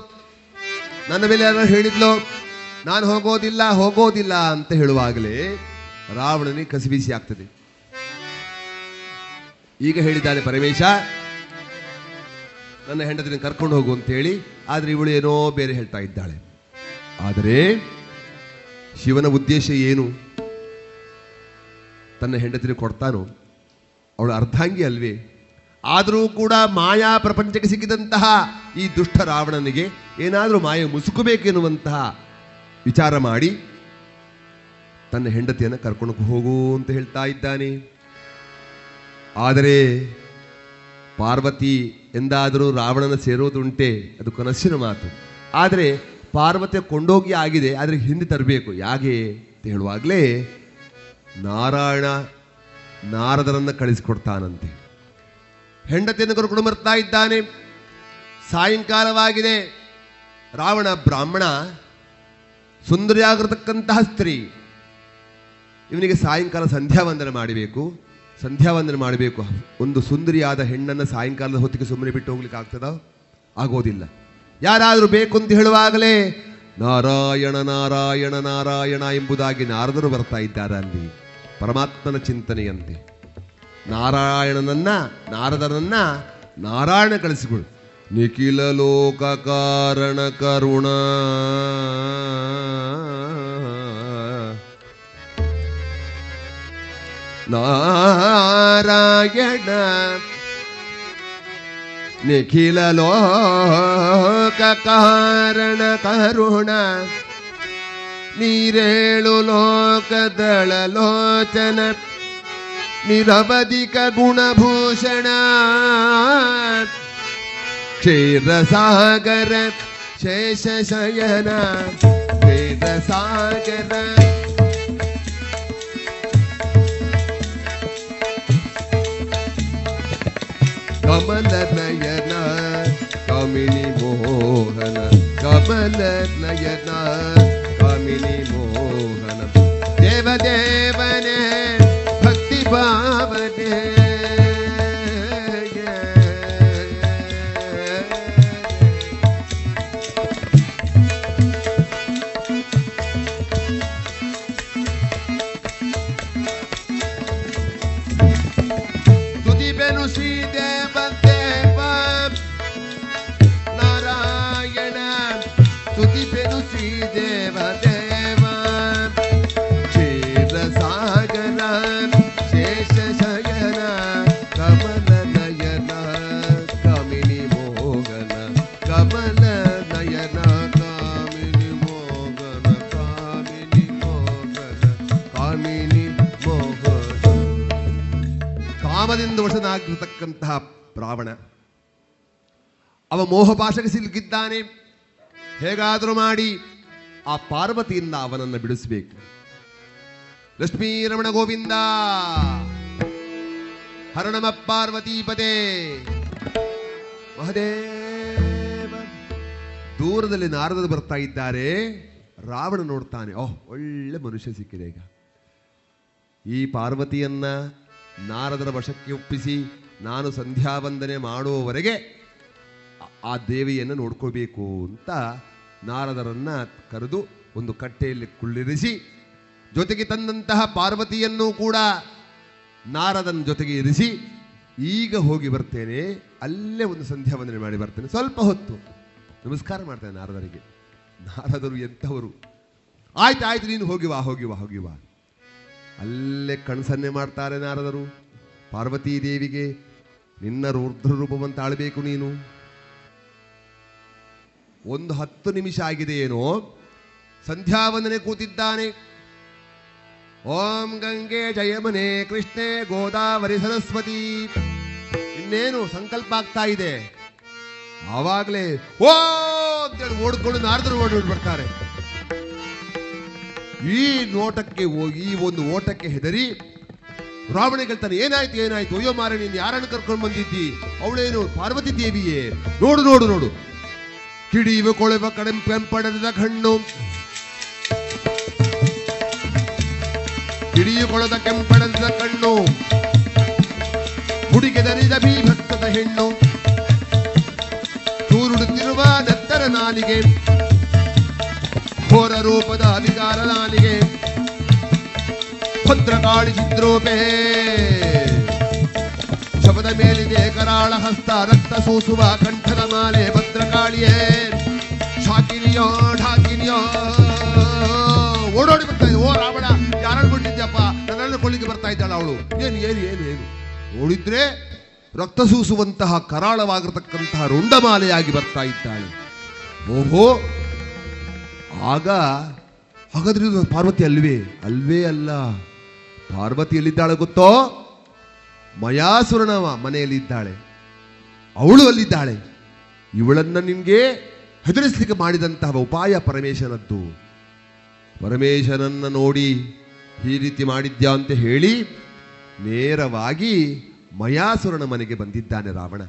ನನ್ನ ಮೇಲೆ ಯಾರು ಹೇಳಿದ್ಲೋ, ನಾನು ಹೋಗೋದಿಲ್ಲ ಹೋಗೋದಿಲ್ಲ ಅಂತ ಹೇಳುವಾಗಲೇ ರಾವಣನಿಗೆ ಕಸಿಬಿಸಿ ಆಗ್ತದೆ. ಈಗ ಹೇಳಿದ್ದಾನೆ ಪರಮೇಶ, ನನ್ನ ಹೆಂಡತಿನ ಕರ್ಕೊಂಡು ಹೋಗು ಅಂತ ಹೇಳಿ ಆದ್ರೆ ಇವಳು ಏನೋ ಬೇರೆ ಹೇಳ್ತಾ ಇದ್ದಾಳೆ. ಆದರೆ ಶಿವನ ಉದ್ದೇಶ ಏನು? ತನ್ನ ಹೆಂಡತಿನ ಕೊಡ್ತಾನೋ, ಅವಳು ಅರ್ಧಾಂಗಿ ಅಲ್ವೇ? ಆದರೂ ಕೂಡ ಮಾಯಾ ಪ್ರಪಂಚಕ್ಕೆ ಸಿಕ್ಕಿದಂತಹ ಈ ದುಷ್ಟ ರಾವಣನಿಗೆ ಏನಾದರೂ ಮಾಯ ಮುಸುಕಬೇಕೆನ್ನುವಂತಹ ವಿಚಾರ ಮಾಡಿ ತನ್ನ ಹೆಂಡತಿಯನ್ನು ಕರ್ಕೊಂಡು ಹೋಗು ಅಂತ ಹೇಳ್ತಾ ಇದ್ದಾನೆ. ಆದರೆ ಪಾರ್ವತಿ ಎಂದಾದರೂ ರಾವಣನ ಸೇರೋದುಂಟೆ, ಅದು ಕನಸಿನ ಮಾತು. ಆದರೆ ಪಾರ್ವತಿ ಕೊಂಡೋಗಿ ಆಗಿದೆ, ಆದರೆ ಹಿಂದೆ ತರಬೇಕು. ಯಾಕೆ ಅಂತ ಹೇಳುವಾಗಲೇ ನಾರಾಯಣ ನಾರದರನ್ನ ಕಳಿಸಿಕೊಡ್ತಾನಂತೆ. ಹೆಂಡತಿಯನ್ನು ಕರ್ಕೊಂಡು ಬರ್ತಾ ಇದ್ದಾನೆ. ಸಾಯಂಕಾಲವಾಗಿದೆ. ರಾವಣ ಬ್ರಾಹ್ಮಣ, ಸುಂದರಿಯಾಗಿರತಕ್ಕಂತಹ ಸ್ತ್ರೀ. ಇವನಿಗೆ ಸಾಯಂಕಾಲ ಸಂಧ್ಯಾ ವಂದನೆ ಮಾಡಬೇಕು. ಸಂಧ್ಯಾ ವಂದನೆ ಮಾಡಬೇಕು. ಒಂದು ಸುಂದರಿಯಾದ ಹೆಣ್ಣನ್ನು ಸಾಯಂಕಾಲದ ಹೊತ್ತಿಗೆ ಸುಮ್ಮನೆ ಬಿಟ್ಟು ಹೋಗ್ಲಿಕ್ಕೆ ಆಗ್ತದ? ಆಗೋದಿಲ್ಲ. ಯಾರಾದರೂ ಬೇಕು ಅಂತ ಹೇಳುವಾಗಲೇ, ನಾರಾಯಣ ನಾರಾಯಣ ನಾರಾಯಣ ಎಂಬುದಾಗಿ ನಾರದರು ಬರ್ತಾ ಇದ್ದಾರೆ ಅಲ್ಲಿ. ಪರಮಾತ್ಮನ ಚಿಂತನೆಯಂತೆ. ನಾರಾಯಣನನ್ನ, ನಾರದನನ್ನ ನಾರಾಯಣ ಕಳಿಸಿಕೊಡು. ನಿಖಿಲ ಲೋಕ ಕಾರಣ ಕರುಣ. ನಾರಾಯಣ, ನಿಖಿಲ ಲೋಕ ಕಾರಣ ಕರುಣ. ನೀರೇಳು ಲೋಕದಳ ಲೋಚನ निरवधिकगुणभूषण क्षीरसागर शेषशयन क्षीरसागर। कमलनयन कमिनी मोहन कमल नयन कमिनी मोहन। देवदेव ಭಕ್ತಿ ಕಾಮದಿಂದ ವಶನಾಗಿರತಕ್ಕಂತಹ ರಾವಣ. ಅವ ಮೋಹಪಾಶಕ್ಕೆ ಸಿಲುಕಿದ್ದಾನೆ. ಹೇಗಾದರೂ ಮಾಡಿ ಆ ಪಾರ್ವತಿಯಿಂದ ಅವನನ್ನು ಬಿಡಿಸಬೇಕು. ಲಕ್ಷ್ಮೀ ರಮಣ ಗೋವಿಂದ. ಹರಣಮ ಪಾರ್ವತೀಪದೇ ಮಹದೇವ. ದೂರದಲ್ಲಿ ನಾರದ ಬರ್ತಾ ಇದ್ದಾರೆ. ರಾವಣ ನೋಡ್ತಾನೆ. ಓಹ್, ಒಳ್ಳೆ ಮನುಷ್ಯ ಸಿಕ್ಕಿದೆ ಈಗ. ಈ ಪಾರ್ವತಿಯನ್ನ ನಾರದರ ವಶಕ್ಕೆ ಒಪ್ಪಿಸಿ ನಾನು ಸಂಧ್ಯಾ ವಂದನೆ ಮಾಡುವವರೆಗೆ ಆ- ದೇವಿಯನ್ನು ನೋಡ್ಕೋಬೇಕು ಅಂತ ನಾರದರನ್ನ ಕರೆದು ಒಂದು ಕಟ್ಟೆಯಲ್ಲಿ ಕುಳ್ಳಿರಿಸಿ ಜೊತೆಗೆ ತಂದಂತಹ ಪಾರ್ವತಿಯನ್ನು ಕೂಡ ನಾರದನ ಜೊತೆಗೆ ಇರಿಸಿ, ಈಗ ಹೋಗಿ ಬರ್ತೇನೆ, ಅಲ್ಲೇ ಒಂದು ಸಂಧ್ಯಾ ವಂದನೆ ಮಾಡಿ ಬರ್ತೇನೆ, ಸ್ವಲ್ಪ ಹೊತ್ತು. ನಮಸ್ಕಾರ ಮಾಡ್ತೇನೆ ನಾರದರಿಗೆ. ನಾರದರು ಎಂಥವರು? ಆಯ್ತು ಆಯ್ತು, ನೀನು ಹೋಗಿವಾ ಹೋಗಿವಾ ಹೋಗಿವಾ ಅಲ್ಲೇ ಕಣ್ಸನ್ನೆ ಮಾಡ್ತಾರೆ ನಾರದರು. ಪಾರ್ವತೀ ದೇವಿಗೆ ನಿನ್ನ ರುದ್ರ ರೂಪವನ್ನು ತಾಳಬೇಕು ನೀನು. ಒಂದು ಹತ್ತು ನಿಮಿಷ ಆಗಿದೆ ಏನೋ ಸಂಧ್ಯಾವಂದನೆ ಕೂತಿದ್ದಾನೆ. ಓಂ ಗಂಗೆ ಜಯಮನೆ ಕೃಷ್ಣೆ ಗೋದಾವರಿ ಸರಸ್ವತಿ. ಇನ್ನೇನು ಸಂಕಲ್ಪ ಆಗ್ತಾ ಇದೆ? ಆವಾಗಲೇ ಓ ಅಂತೇಳಿ ಓಡ್ಕೊಂಡು ನಾರದರು ಓಡಿ ಬರ್ತಾರೆ. ಈ ನೋಟಕ್ಕೆ ಹೋಗಿ, ಈ ಒಂದು ಓಟಕ್ಕೆ ಹೆದರಿ ರಾವಣ ಹೇಳ್ತಾನೆ ಏನಾಯ್ತು ಏನಾಯ್ತು, ಅಯ್ಯೋ ಮಾರ ನೀನು ಯಾರನ್ನು ಕರ್ಕೊಂಡು ಬಂದಿದ್ದಿ? ಅವಳೇನು ಪಾರ್ವತಿ ದೇವಿಯೇ? ನೋಡು ನೋಡು ನೋಡು. ಕಿಡಿಯುವ ಕೊಳೆವ ಕಡೆ ಪೆಂಪಡದ ಕಣ್ಣು ಕಿಡಿಯು ಕೊಳದ ಕೆಂಪಡದ ಕಣ್ಣು ಹುಡುಗೆದರಿದ ಭೀಭಕ್ತದ ಹೆಣ್ಣು. ತೂರುಡುತ್ತಿರುವ ದತ್ತರ ನಾಲಿಗೆ. ಘೋರ ರೂಪದ ಅಧಿಕಾರ ನಾನಿಗೆ ಭದ್ರಕಾಳಿ ಚಿದ್ರೋಪೆ. ಶಬದ ಮೇಲಿದೆ ಕರಾಳ ಹಸ್ತ, ರಕ್ತ ಸೂಸುವ ಕಂಠದ ಮಾಲೆ ಭದ್ರಕಾಳಿಯೇ ಶಾಕಿನಿಯೋ, ಢಾಕಿನಿಯೋ. ಓಡೋಡಿ ಬರ್ತಾ ಇದೆ. ಓ ರಾವಣ, ಯಾರನ್ನು ಬಿಟ್ಟಿದ್ಯಪ್ಪ? ನನ್ನನ್ನು ಕೊಳ್ಳಿಗೆ ಬರ್ತಾ ಇದ್ದಾಳ ಅವಳು. ಏನು ಏನು ಏನು ಏನು? ನೋಡಿದ್ರೆ ರಕ್ತ ಸೂಸುವಂತಹ ಕರಾಳವಾಗಿರತಕ್ಕಂತಹ ರುಂಡಮಾಲೆಯಾಗಿ ಬರ್ತಾ ಇದ್ದಾಳೆ. ಓಹೋ ಆಗ ಹಾಗಾದ್ರೆ ಪಾರ್ವತಿ ಅಲ್ವೇ? ಅಲ್ವೇ ಅಲ್ಲ. ಪಾರ್ವತಿ ಎಲ್ಲಿದ್ದಾಳೆ ಗೊತ್ತೋ? ಮನೆಯಲ್ಲಿ ಇದ್ದಾಳೆ ಅವಳು ಅಲ್ಲಿದ್ದಾಳೆ. ಇವಳನ್ನ ನಿಮಗೆ ಹೆದರಿಸಲಿಕ್ಕೆ ಮಾಡಿದಂತಹ ಉಪಾಯ ಪರಮೇಶನದ್ದು ಪರಮೇಶನನ್ನ ನೋಡಿ ಈ ರೀತಿ ಮಾಡಿದ್ಯಾ ಅಂತ ಹೇಳಿ ನೇರವಾಗಿ ಮಯಾಸುರನ ಮನೆಗೆ ಬಂದಿದ್ದಾನೆ ರಾವಣ.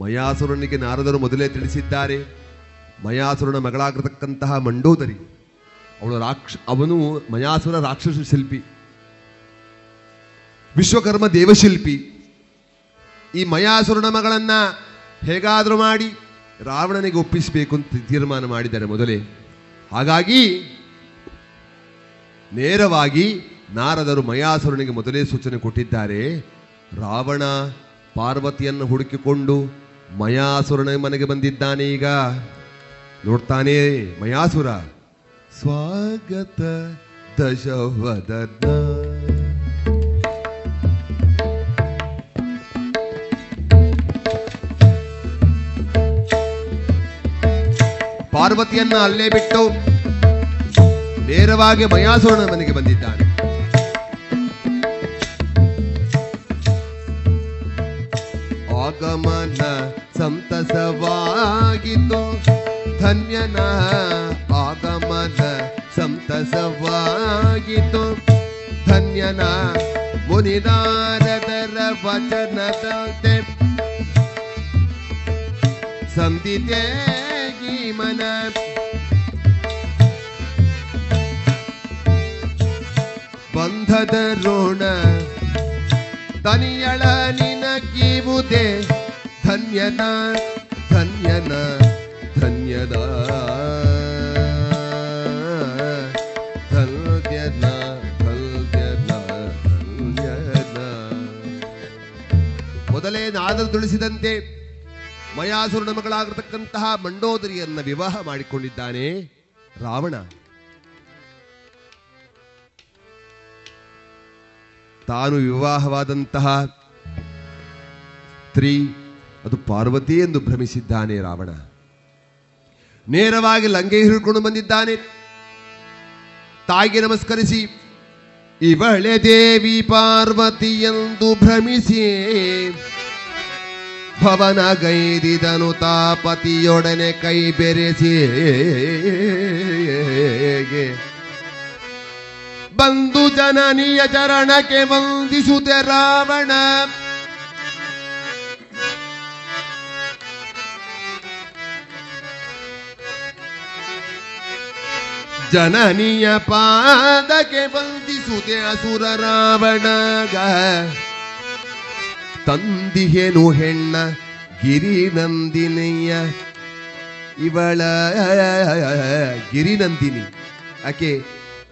ಮಯಾಸುರನಿಗೆ ನಾರದರು ಮೊದಲೇ ತಿಳಿಸಿದ್ದಾರೆ. ಮಯಾಸುರನ ಮಗಳಾಗಿರತಕ್ಕಂತಹ ಮಂಡೋದರಿ, ಅವಳು ರಾಕ್ಷ, ಅವನು ಮಯಾಸುರ ರಾಕ್ಷಸ ಶಿಲ್ಪಿ, ವಿಶ್ವಕರ್ಮ ದೇವಶಿಲ್ಪಿ. ಈ ಮಯಾಸುರನ ಮಗಳನ್ನ ಹೇಗಾದರೂ ಮಾಡಿ ರಾವಣನಿಗೆ ಒಪ್ಪಿಸಬೇಕು ಅಂತ ತೀರ್ಮಾನ ಮಾಡಿದ್ದಾರೆ ಮೊದಲೇ. ಹಾಗಾಗಿ ನೇರವಾಗಿ ನಾರದರು ಮಯಾಸುರನಿಗೆ ಮೊದಲೇ ಸೂಚನೆ ಕೊಟ್ಟಿದ್ದಾರೆ, ರಾವಣ ಪಾರ್ವತಿಯನ್ನು ಹುಡುಕಿಕೊಂಡು ಮಯಾಸುರನ ಮನೆಗೆ ಬಂದಿದ್ದಾನೆ ಈಗ. ನೋಡ್ತಾನೆ ಮಯಾಸುರ. ಸ್ವಾಗತ ದಶವದನ. ಪಾರ್ವತಿಯನ್ನ ಅಲ್ಲೇ ಬಿಟ್ಟು ನೇರವಾಗಿ ಮಯಾಸುರನ ಮನೆಗೆ ಬಂದಿದ್ದಾನೆ. ಆಗಮನ ಸಂತಸವಾಗಿತ್ತು ಧನ್ಯನ ಆಗಮನ ಸಂತಸವಾಗಿತ್ತು ಧನ್ಯನ ಮುನಿನಾರದರ ವಚನದಂತೆ ಸಂದಿತೆ ಮನ. ಬಂಧದ ಋಣ ತನಿಯಳ ನಿನಗೀವುದೇ. ಧನ್ಯನ ಧನ್ಯನ. ಮೊದಲೇ ನಾದರು ತಿಳಿಸಿದಂತೆ ಮಯಾಸುರನ ಮಗಳಾಗಿರ್ತಕ್ಕಂತಹ ಮಂಡೋದರಿಯನ್ನ ವಿವಾಹ ಮಾಡಿಕೊಂಡಿದ್ದಾನೆ ರಾವಣ. ತಾನು ವಿವಾಹವಾದಂತಹ ಸ್ತ್ರೀ, ಅದು ಪಾರ್ವತಿ ಎಂದು ಭ್ರಮಿಸಿದ್ದಾನೆ ರಾವಣ. ನೇರವಾಗಿ ಲಂಗೆ ಹಿಡ್ಕೊಂಡು ಬಂದಿದ್ದಾನೆ. ತಾಯಿಗೆ ನಮಸ್ಕರಿಸಿ, ಇವಳೆ ದೇವಿ ಪಾರ್ವತಿ ಎಂದು ಭ್ರಮಿಸಿ, ಭವನ ಗೈದಿದನು ತಾಪತಿಯೊಡನೆ ಕೈ ಬೆರೆಸಿ ಬಂದು ಜನನಿಯ ಚರಣಕ್ಕೆ ವಂದಿಸುತ್ತೆ ರಾವಣ. ಜನನಿಯ ಪಾದಕ್ಕೆ ವಂದಿಸುತ್ತೆ ಅಸುರ ರಾವಣಗ ತಂದಿಹೇನು ಹೆಣ್ಣ ಗಿರಿನಂದಿನಿಯ. ಇವಳ, ಗಿರಿನಂದಿನಿ. ಆಕೆ,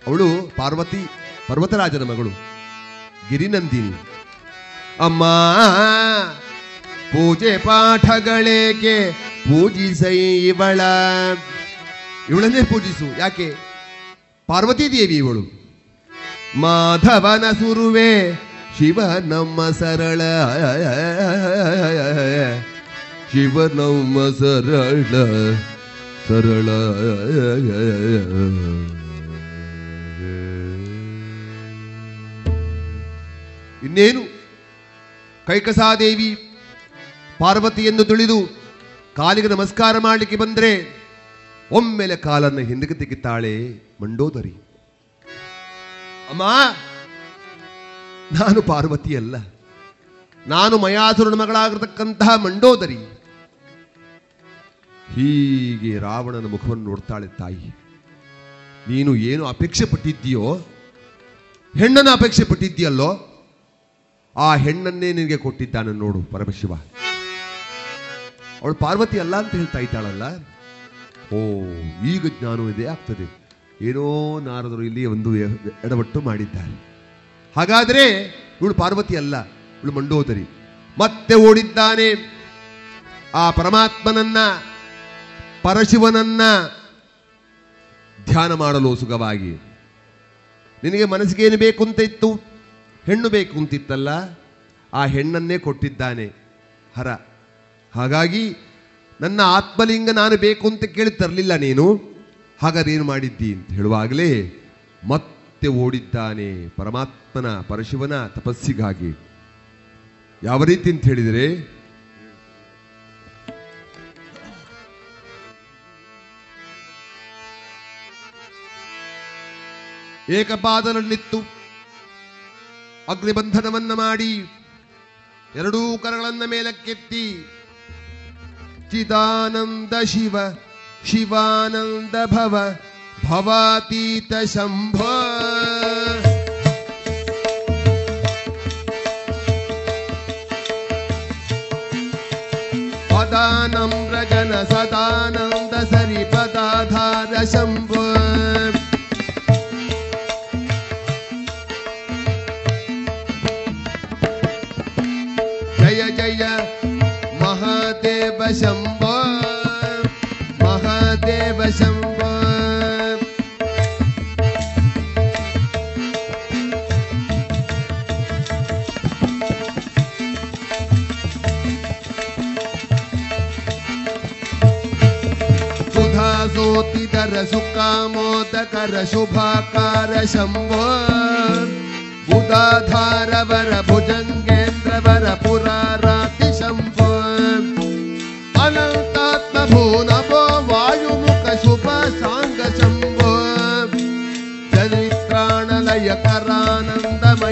ಅವಳು ಪಾರ್ವತಿ, ಪರ್ವತರಾಜನ ಮಗಳು. ಗಿರಿನಂದಿನಿ. ಅಮ್ಮ, ಪೂಜೆ ಪಾಠಗಳೇಕೆ ಪೂಜಿಸೈ ಇವಳ? ಇವಳನ್ನೇ ಪೂಜಿಸು. ಯಾಕೆ? ಪಾರ್ವತಿ ದೇವಿ ಇವಳು ಮಾಧವನ ಸುರುವೆ ಶಿವ ನಮ್ಮ ಸರಳ. ಶಿವ ನಮ್ಮ ಸರಳ. ಸರಳ. ಇನ್ನೇನು? ಕೈಕಸಾದೇವಿ ಪಾರ್ವತಿಯನ್ನು ತುಳಿದು ಕಾಲಿಗೆ ನಮಸ್ಕಾರ ಮಾಡಲಿಕ್ಕೆ ಬಂದ್ರೆ ಒಮ್ಮೆಲೆ ಕಾಲನ್ನು ಹಿಂದಕ್ಕೆ ತೆಗಿತಾಳೆ ಮಂಡೋದರಿ. ಅಮ್ಮ, ನಾನು ಪಾರ್ವತಿ ಅಲ್ಲ ನಾನು ಮಯಾಸುರನ ಮಗಳಾಗಿರ್ತಕ್ಕಂತಹ ಮಂಡೋದರಿ. ಹೀಗೆ ರಾವಣನ ಮುಖವನ್ನು ನೋಡ್ತಾಳೆ ತಾಯಿ. ನೀನು ಏನು ಅಪೇಕ್ಷೆ ಪಟ್ಟಿದ್ದೀಯೋ? ಹೆಣ್ಣನ್ನು ಅಪೇಕ್ಷೆ ಪಟ್ಟಿದ್ದೀಯಲ್ಲೋ? ಆ ಹೆಣ್ಣನ್ನೇ ನಿನಗೆ ಕೊಟ್ಟಿದ್ದಾನೆ ನೋಡು ಪರಮಶಿವ. ಅವಳು ಪಾರ್ವತಿ ಅಲ್ಲ ಅಂತ ಹೇಳ್ತಾ ಇದ್ದಾಳಲ್ಲ? ಓ, ಈಗ ಜ್ಞಾನವಿದೆ ಆಗ್ತದೆ. ಏನೋ ನಾರದರು ಇಲ್ಲಿ ಒಂದು ಎಡವಟ್ಟು ಮಾಡಿದ್ದಾರೆ. ಹಾಗಾದ್ರೆ ಇವಳು ಪಾರ್ವತಿ ಅಲ್ಲ, ಇವಳು ಮಂಡೋದರಿ. ಮತ್ತೆ ಓಡಿದ್ದಾನೆ. ಆ ಪರಮಾತ್ಮನನ್ನ, ಪರಶಿವನನ್ನ ಧ್ಯಾನ ಮಾಡಲು ಸುಖವಾಗಿ ನಿನಗೆ ಮನಸ್ಸಿಗೆ ಏನು ಬೇಕು ಅಂತ ಇತ್ತು? ಹೆಣ್ಣು ಬೇಕು ಅಂತಿತ್ತಲ್ಲ? ಆ ಹೆಣ್ಣನ್ನೇ ಕೊಟ್ಟಿದ್ದಾನೆ, ಹರ. ಹಾಗಾಗಿ ನನ್ನ ಆತ್ಮಲಿಂಗ ನಾನು ಬೇಕು ಅಂತ ಕೇಳಿ ತರಲಿಲ್ಲ ನೀನು. ಹಾಗಾದ್ರೆ ಏನು ಮಾಡಿದ್ದಿ ಅಂತ ಹೇಳುವಾಗಲೇ ಮತ್ತೆ ಓಡಿದ್ದಾನೆ ಪರಮಾತ್ಮನ, ಪರಶಿವನ ತಪಸ್ಸಿಗಾಗಿ. ಯಾವ ರೀತಿ ಅಂತ ಹೇಳಿದರೆ, ಏಕಪಾದನಲ್ಲಿತ್ತು. ಅಗ್ನಿಬಂಧನವನ್ನ ಮಾಡಿ ಎರಡೂ ಕರಗಳನ್ನ ಮೇಲಕ್ಕೆತ್ತಿ चिदानंद शिव शिवानंद भव भवातीत शम्भो। पदानं सदानंद सदानन्द सरिपदाधार शम्भो। शंभो महादेव शम्भो सुकामोदकर शुभाकार बर भुजंगेन्द्र वर पुरार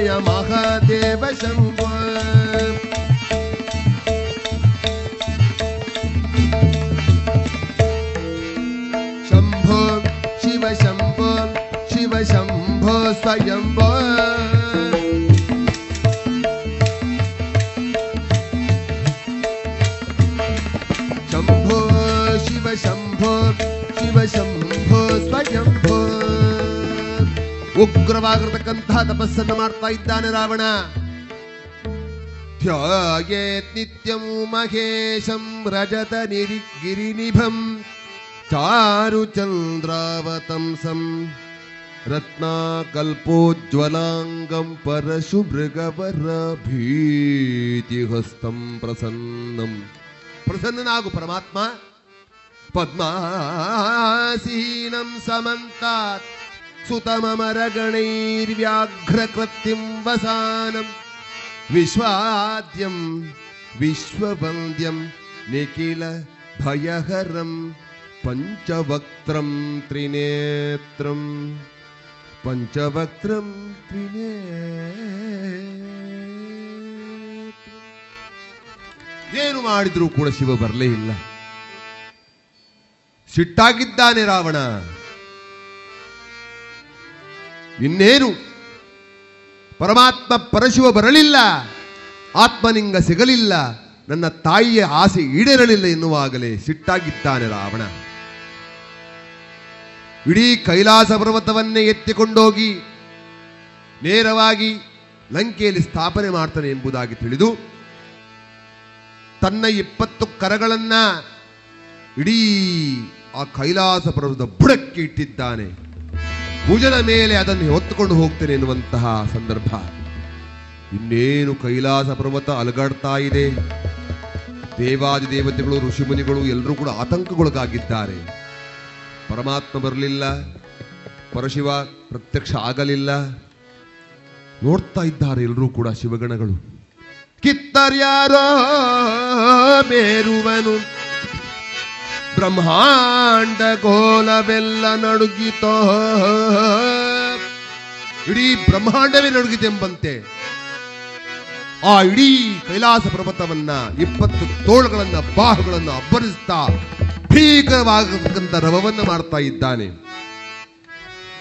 म्भ शम्भो शिव शम्भो शिव शम्भो स्वयं ಉಗ್ರವಾಗಿರತಕ್ಕಂತಹ ತಪಸ್ಸನ್ನು ಮಾಡ್ತಾ ಇದ್ದಾನೆ ರಾವಣ ಧ್ಯಾಯೇತ್ ನಿತ್ಯಂ ಮಹೇಶಂ ರಜತ ನಿರಿ ಗಿರಿನಿಭಂ ಚಾರು ಚಂದ್ರಾವತಂಸಂ ರತ್ನಾಕಲ್ಪೋಜ್ವಲಾಂಗಂ ಪರಶುಭೃಗವರ ಭೀತಿಹಸ್ತಂ ಪ್ರಸನ್ನಂ ಪ್ರಸನ್ನನಾಗು ಪರಮಾತ್ಮ ಪದ್ಮಾಸೀನಂ ಸಮಂತಾತ್ ಸುತಮಮರಗಣೈರ್ವ್ಯಾಘ್ರಕೃತ್ಯಂ ವಸಾನಂ. ವಿಶ್ವಾದ್ಯಂ, ವಿಶ್ವವಂದ್ಯಂ, ನಿಖಿಲ ಭಯಹರಂ, ಪಂಚವಕ್ತ್ರಂ ತ್ರಿನೇತ್ರಂ. ಪಂಚವಕ್ತ್ರಂ ತ್ರಿನೇ ಏನು ಮಾಡಿದ್ರೂ ಕೂಡ ಶಿವ ಬರಲೇ ಇಲ್ಲ. ಸಿಟ್ಟಾಗಿದ್ದಾನೆ ರಾವಣ. ಇನ್ನೇನು ಪರಮಾತ್ಮ ಪರಶಿವ ಬರಲಿಲ್ಲ ಆತ್ಮನಿಂಗ ಸಿಗಲಿಲ್ಲ, ನನ್ನ ತಾಯಿಯ ಆಸೆ ಈಡೇರಲಿಲ್ಲ ಎನ್ನುವಾಗಲೇ ಸಿಟ್ಟಾಗಿದ್ದಾನೆ ರಾವಣ. ಇಡೀ ಕೈಲಾಸ ಪರ್ವತವನ್ನೇ ಎತ್ತಿಕೊಂಡೋಗಿ ನೇರವಾಗಿ ಲಂಕೆಯಲ್ಲಿ ಸ್ಥಾಪನೆ ಮಾಡ್ತಾನೆ ಎಂಬುದಾಗಿ ತಿಳಿದು, ತನ್ನ ಇಪ್ಪತ್ತು ಕರಗಳನ್ನ ಇಡೀ ಆ ಕೈಲಾಸ ಪರ್ವತದ ಬುಡಕ್ಕೆ ಇಟ್ಟಿದ್ದಾನೆ. ಭುಜದ ಮೇಲೆ ಅದನ್ನು ಹೊತ್ತುಕೊಂಡು ಹೋಗ್ತೇನೆ ಎನ್ನುವಂತಹ ಸಂದರ್ಭ. ಇನ್ನೇನು ಕೈಲಾಸ ಪರ್ವತ ಅಲಗಾಡ್ತಾ ಇದೆ. ದೇವಾದಿ ದೇವತೆಗಳು, ಋಷಿಮುನಿಗಳು ಎಲ್ಲರೂ ಕೂಡ ಆತಂಕಗೊಳಗಾಗಿದ್ದಾರೆ ಪರಮಾತ್ಮ ಬರಲಿಲ್ಲ. ಪರಶಿವ ಪ್ರತ್ಯಕ್ಷ ಆಗಲಿಲ್ಲ. ನೋಡ್ತಾ ಇದ್ದಾರೆ ಎಲ್ಲರೂ ಕೂಡ ಶಿವಗಣಗಳು. ಕಿತ್ತರ್ಯಾರೋ ಮೇರುವನು. ಬ್ರಹ್ಮಾಂಡ ಗೋಲವೆಲ್ಲ ನಡುಗಿತೋ. ಇಡೀ ಬ್ರಹ್ಮಾಂಡವೇ ನಡುಗಿದೆಂಬಂತೆ ಆ ಇಡೀ ಕೈಲಾಸ ಪರ್ವತವನ್ನ ಇಪ್ಪತ್ತು ತೋಳುಗಳನ್ನ, ಬಾಹುಗಳನ್ನು ಅಬ್ಬರಿಸ್ತಾ ಭೀಕರವಾಗತಕ್ಕಂಥ ರವವನ್ನ ಮಾಡ್ತಾ ಇದ್ದಾನೆ.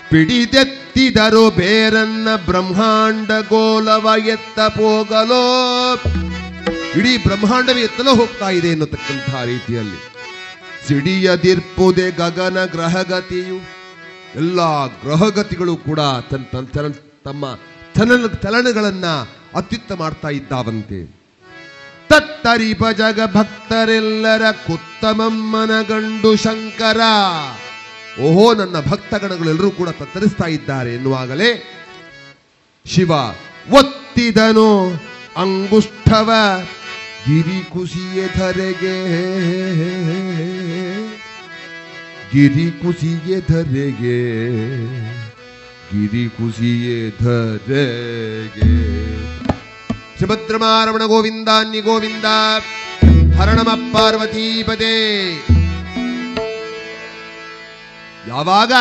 ಪಿಡಿದೆತ್ತಿದರು ಬೇರನ್ನ ಬ್ರಹ್ಮಾಂಡ ಗೋಲವ ಎತ್ತ ಹೋಗಲೋ ಇಡೀ ಬ್ರಹ್ಮಾಂಡವೇ ಎತ್ತಲೋ ಹೋಗ್ತಾ ಇದೆ ಎನ್ನುತಕ್ಕಂತಹ ರೀತಿಯಲ್ಲಿ. ಸಿಡಿಯದಿರ್ಪುದೆ ಗಗನ ಗ್ರಹಗತಿಯು. ಎಲ್ಲ ಗ್ರಹಗತಿಗಳು ಕೂಡ ತನ್ನ ತನ್ನ ತಮ್ಮ ಚಲನ ಚಲನಗಳನ್ನ ಅತ್ಯುತ್ತ ಮಾಡ್ತಾ ಇದ್ದಾವಂತೆ. ತತ್ತರಿಪ ಜಗ ಭಕ್ತರೆಲ್ಲರ ಕುತ್ತಮಮ್ಮನ ಗಂಡು ಶಂಕರ. ಓಹೋ, ನನ್ನ ಭಕ್ತಗಣಗಳೆಲ್ಲರೂ ಕೂಡ ತತ್ತರಿಸ್ತಾ ಇದ್ದಾರೆ ಎನ್ನುವಾಗಲೇ ಶಿವ ಒತ್ತಿದನು. ಅಂಗುಷ್ಠವ ಗಿರಿ ಖುಷಿಯ ಧರೆಗೆ. ಗಿರಿ ಕುಸಿಯೆ ಧರೆಗೆ, ಗಿರಿ ಕುಸಿಯೆ ಧರೆಗೆ. ಸುಭದ್ರಮಾರಮಣ ಗೋವಿಂದಾನ್ಯ ಗೋವಿಂದ, ಹರಣಮ ಪಾರ್ವತೀಪದೇ ಯಾವಾಗ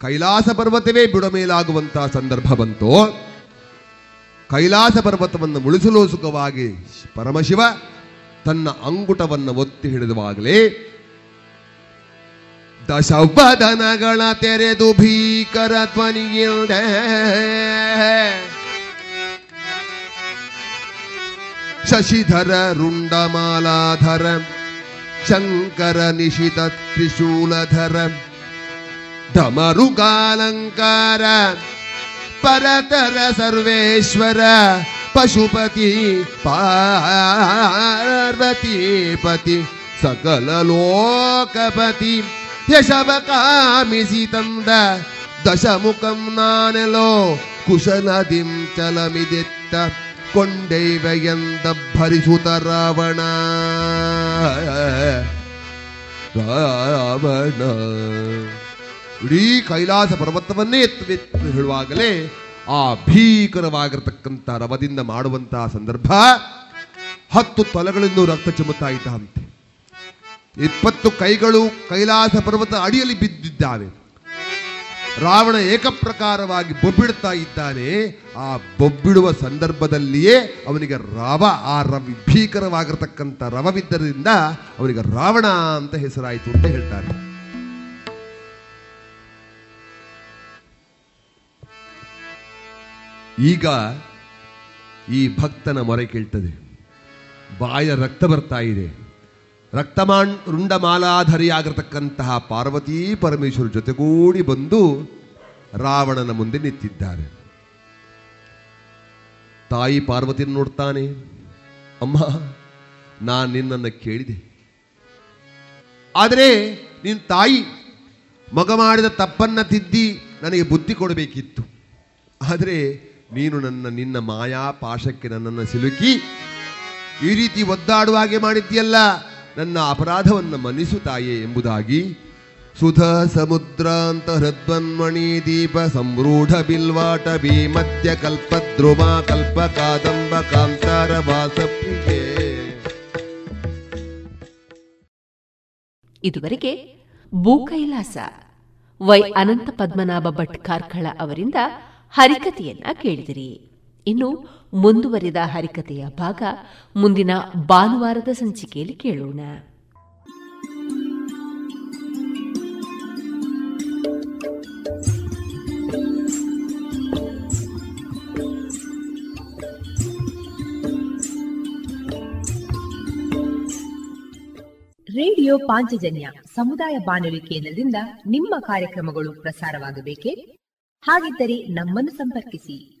ಕೈಲಾಸ ಪರ್ವತವೇ ಬಿಡಮೇಲಾಗುವಂತಹ ಸಂದರ್ಭ ಬಂತೋ, ಕೈಲಾಸ ಪರ್ವತವನ್ನು ಮುಳಿಸಲೋಸುಕವಾಗಿ ಪರಮಶಿವ ತನ್ನ ಅಂಗುಟವನ್ನು ಒತ್ತಿ ಹಿಡಿದುವಾಗಲೇ ದಶವದನಗಳ ತೆರೆದು ಭೀಕರ ಧ್ವನಿಯಿಲ್ದೆ ಶಶಿಧರ ರುಂಡಮಾಲಾಧರ ಶಂಕರ ನಿಶಿತ ತ್ರಿಶೂಲಧರ ಢಮರುಗಾಲಂಕಾರ ಪರತರ ಸರ್ವೇಶ್ವರ ಪಶುಪತಿ ಪಾರ್ವತೀಪತಿ ಸಕಲ ಲೋಕಪತಿ ಯಶವ ಕಾಮಿಸಿ ತಂದ ದಶಮುಖಂ ನಾನೆಲೋ ಕುಶಲದಿಂ ಚಲಮಿದೆತ್ತ ಕೊಂಡೈವ ಎಂದ ಭರಿಸುತ ರಾವಣ. ರಾವಣ. ಇಡೀ ಕೈಲಾಸ ಪರ್ವತವನ್ನೇ ಎತ್ತು ಹೇಳುವಾಗಲೇ ಆ ಭೀಕರವಾಗಿರತಕ್ಕಂಥ ರವದಿಂದ ಮಾಡುವಂತಹ ಸಂದರ್ಭ ಹತ್ತು ತಲೆಗಳಿಂದ ರಕ್ತ ಚಿಮ್ಮುತ್ತಾ ಇಪ್ಪತ್ತು ಕೈಗಳು ಕೈಲಾಸ ಪರ್ವತ ಅಡಿಯಲ್ಲಿ ಬಿದ್ದಿದ್ದಾವೆ. ರಾವಣ ಏಕಪ್ರಕಾರವಾಗಿ ಬೊಬ್ಬಿಡ್ತಾ ಇದ್ದಾನೆ. ಆ ಬೊಬ್ಬಿಡುವ ಸಂದರ್ಭದಲ್ಲಿಯೇ ಅವನಿಗೆ ರವ, ಆ ರವಿ ಭೀಕರವಾಗಿರತಕ್ಕಂಥ ರವವಿದ್ದರಿಂದ ಅವನಿಗೆ ರಾವಣ ಅಂತ ಹೆಸರಾಯಿತು ಅಂತ ಹೇಳ್ತಾರೆ. ಈಗ ಈ ಭಕ್ತನ ಮೊರೆ ಕೇಳ್ತದೆ. ಬಾಯ ರಕ್ತ ಬರ್ತಾ ಇದೆ. ರಕ್ತಮಾನ್ ರುಂಡಮಾಲಾಧರಿಯಾಗಿರತಕ್ಕಂತಹ ಪಾರ್ವತೀ ಪರಮೇಶ್ವರ ಜೊತೆಗೂಡಿ ಬಂದು ರಾವಣನ ಮುಂದೆ ನಿಂತಿದ್ದಾರೆ. ತಾಯಿ ಪಾರ್ವತಿನ ನೋಡ್ತಾನೆ. ಅಮ್ಮ, ನಾನು ನಿನ್ನನ್ನು ಕೇಳಿದೆ. ಆದರೆ ನಿನ್ನ ತಾಯಿ ಮಗ ಮಾಡಿದ ತಪ್ಪನ್ನ ತಿದ್ದಿ ನನಗೆ ಬುದ್ಧಿ ಕೊಡಬೇಕಿತ್ತು. ಆದರೆ ನೀನು ನನ್ನ, ನಿನ್ನ ಮಾಯಾ ಪಾಶಕ್ಕೆ ನನ್ನನ್ನು ಸಿಲುಕಿ ಈ ರೀತಿ ಒದ್ದಾಡುವ ಹಾಗೆ ಮಾಡಿದ್ಯಲ್ಲ ನನ್ನ ಅಪರಾಧವನ್ನು ಮನ್ನಿಸು ತಾಯೇ ಎಂಬುದಾಗಿ ಸುಧ ಸಮುದ್ರಾಂತ ಹೃದ್ವನ್ಮಣಿ ದೀಪ ಸಂರೂಢ ಬಿಲ್ವಾಟ ಭೀಮತ್ಯ ಕಲ್ಪ ಧ್ರುವ ಕಲ್ಪ ಕಾದಂಬ ಕಾಂತಾರ ವಾಸಪ್ರಿಯೇ ಇದುವರೆಗೆ ಭೂಕೈಲಾಸ ವೈ ಅನಂತ ಪದ್ಮನಾಭ ಭಟ್ ಕಾರ್ಕಳ ಅವರಿಂದ ಹರಿಕತೆಯನ್ನ ಕೇಳಿದಿರಿ. ಇನ್ನು ಮುಂದುವರಿದ ಹರಿಕತೆಯ ಭಾಗ ಮುಂದಿನ ಭಾನುವಾರದ ಸಂಚಿಕೆಯಲ್ಲಿ ಕೇಳೋಣ. ರೇಡಿಯೋ ಪಾಂಚಜನ್ಯ ಸಮುದಾಯ ಬಾನುಲಿ ಕೇಂದ್ರದಿಂದ ನಿಮ್ಮ ಕಾರ್ಯಕ್ರಮಗಳು ಪ್ರಸಾರವಾಗಬೇಕೆ? ಹಾಗಿದ್ದರೆ ನಮ್ಮನ್ನು ಸಂಪರ್ಕಿಸಿ.